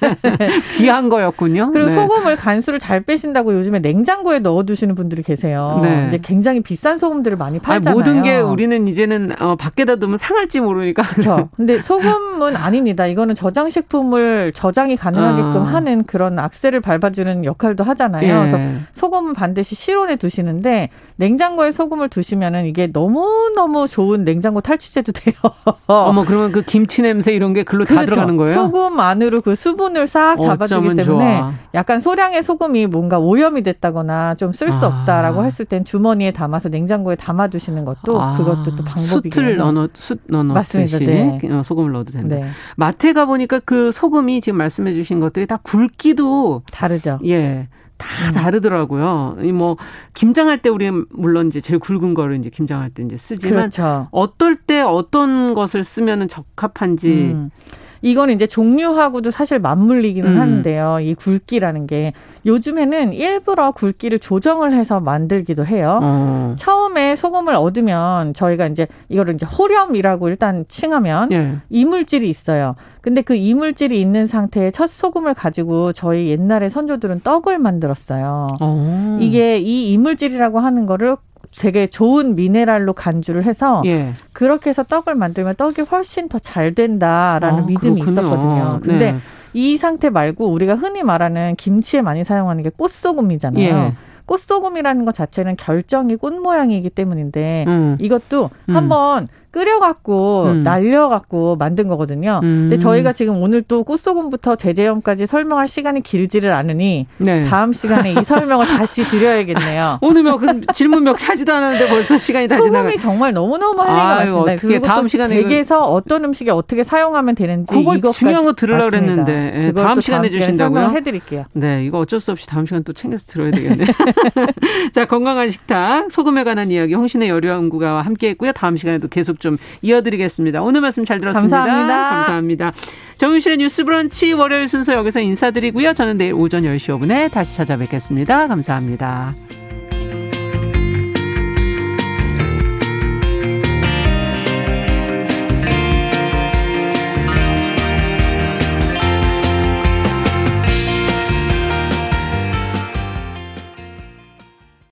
귀한 거였군요.
그리고
네.
소금을 간수를 잘 빼신다고 요즘에 냉장고에 넣어두시는 분들이 계세요. 네. 이제 굉장히 비싼 소금들을 많이 팔잖아요.
아니, 모든 게 우리는 이제는 어, 밖에다 두면 상할지 모르니까.
그렇죠. 근데 소금은 아닙니다. 이거는 저장식품을 저장이 가능하게끔 어. 하는 그런 악셀을 밟아주는 역할도 하잖아요. 예. 그래서 소금은 반드시 실온에 두시는데 냉장고에 소금을 두시면은 이게 너무 너무 좋은 냉장고 탈취제도 돼요.
어머 그럼 그러면 그 김치 냄새 이런 게 글로 그렇죠. 다 들어가는 거예요?
소금 안으로 그 수분을 싹 잡아주기 때문에 좋아. 약간 소량의 소금이 뭔가 오염이 됐다거나 좀 쓸수 아. 없다라고 했을 땐 주머니에 담아서 냉장고에 담아두시는 것도 아. 그것도 또 방법이고
숯을 넣어 숯 넣어 맞습니다. 네. 어, 소금을 넣어도 된다. 네. 마트에 가 보니까 그 소금이 지금 말씀해주신 것들이 다 굵기도
다르죠.
예. 다 음. 다르더라고요. 이 뭐 김장할 때 우리 물론 이제 제일 굵은 거를 이제 김장할 때 이제 쓰지만 그렇죠. 어떨 때 어떤 것을 쓰면은 적합한지 음.
이건 이제 종류하고도 사실 맞물리기는 음. 하는데요. 이 굵기라는 게 요즘에는 일부러 굵기를 조정을 해서 만들기도 해요. 어. 처음에 소금을 얻으면 저희가 이제 이거를 이제 호렴이라고 일단 칭하면 예. 이물질이 있어요. 근데 그 이물질이 있는 상태의 첫 소금을 가지고 저희 옛날에 선조들은 떡을 만들었어요. 어. 이게 이 이물질이라고 하는 거를 되게 좋은 미네랄로 간주를 해서 예. 그렇게 해서 떡을 만들면 떡이 훨씬 더 잘 된다라는 아, 믿음이 그렇군요. 있었거든요. 근데 네. 이 상태 말고 우리가 흔히 말하는 김치에 많이 사용하는 게 꽃소금이잖아요. 예. 꽃소금이라는 것 자체는 결정이 꽃 모양이기 때문인데 음. 이것도 음. 한번 끓여갖고 음. 날려갖고 만든 거거든요. 음. 근데 저희가 지금 오늘 또 꽃소금부터 제제형까지 설명할 시간이 길지를 않으니 네. 다음 시간에 이 설명을 다시 드려야겠네요.
오늘 뭐 그 질문 몇 개 하지도 않았는데 벌써 시간이 다 지나가.
소금이 정말 너무너무 할 얘기가 많습니다. 그리고 다음 시간에 댁에서 어떤 음식에 어떻게 사용하면 되는지
그걸 중요한 거 들으려고 그랬는데 네, 다음 시간에 주신다고요?
해드릴게요.
네, 이거 어쩔 수 없이 다음 시간 또 챙겨서 들어야 되겠네. 자, 건강한 식탁 소금에 관한 이야기 홍신의 여류연구가와 함께했고요. 다음 시간에도 계속 좀 이어드리겠습니다. 오늘 말씀 잘 들었습니다.
감사합니다.
감사합니다. 정윤실의 뉴스 브런치 월요일 순서 여기서 인사드리고요. 저는 내일 오전 10시 5분에 다시 찾아뵙겠습니다. 감사합니다.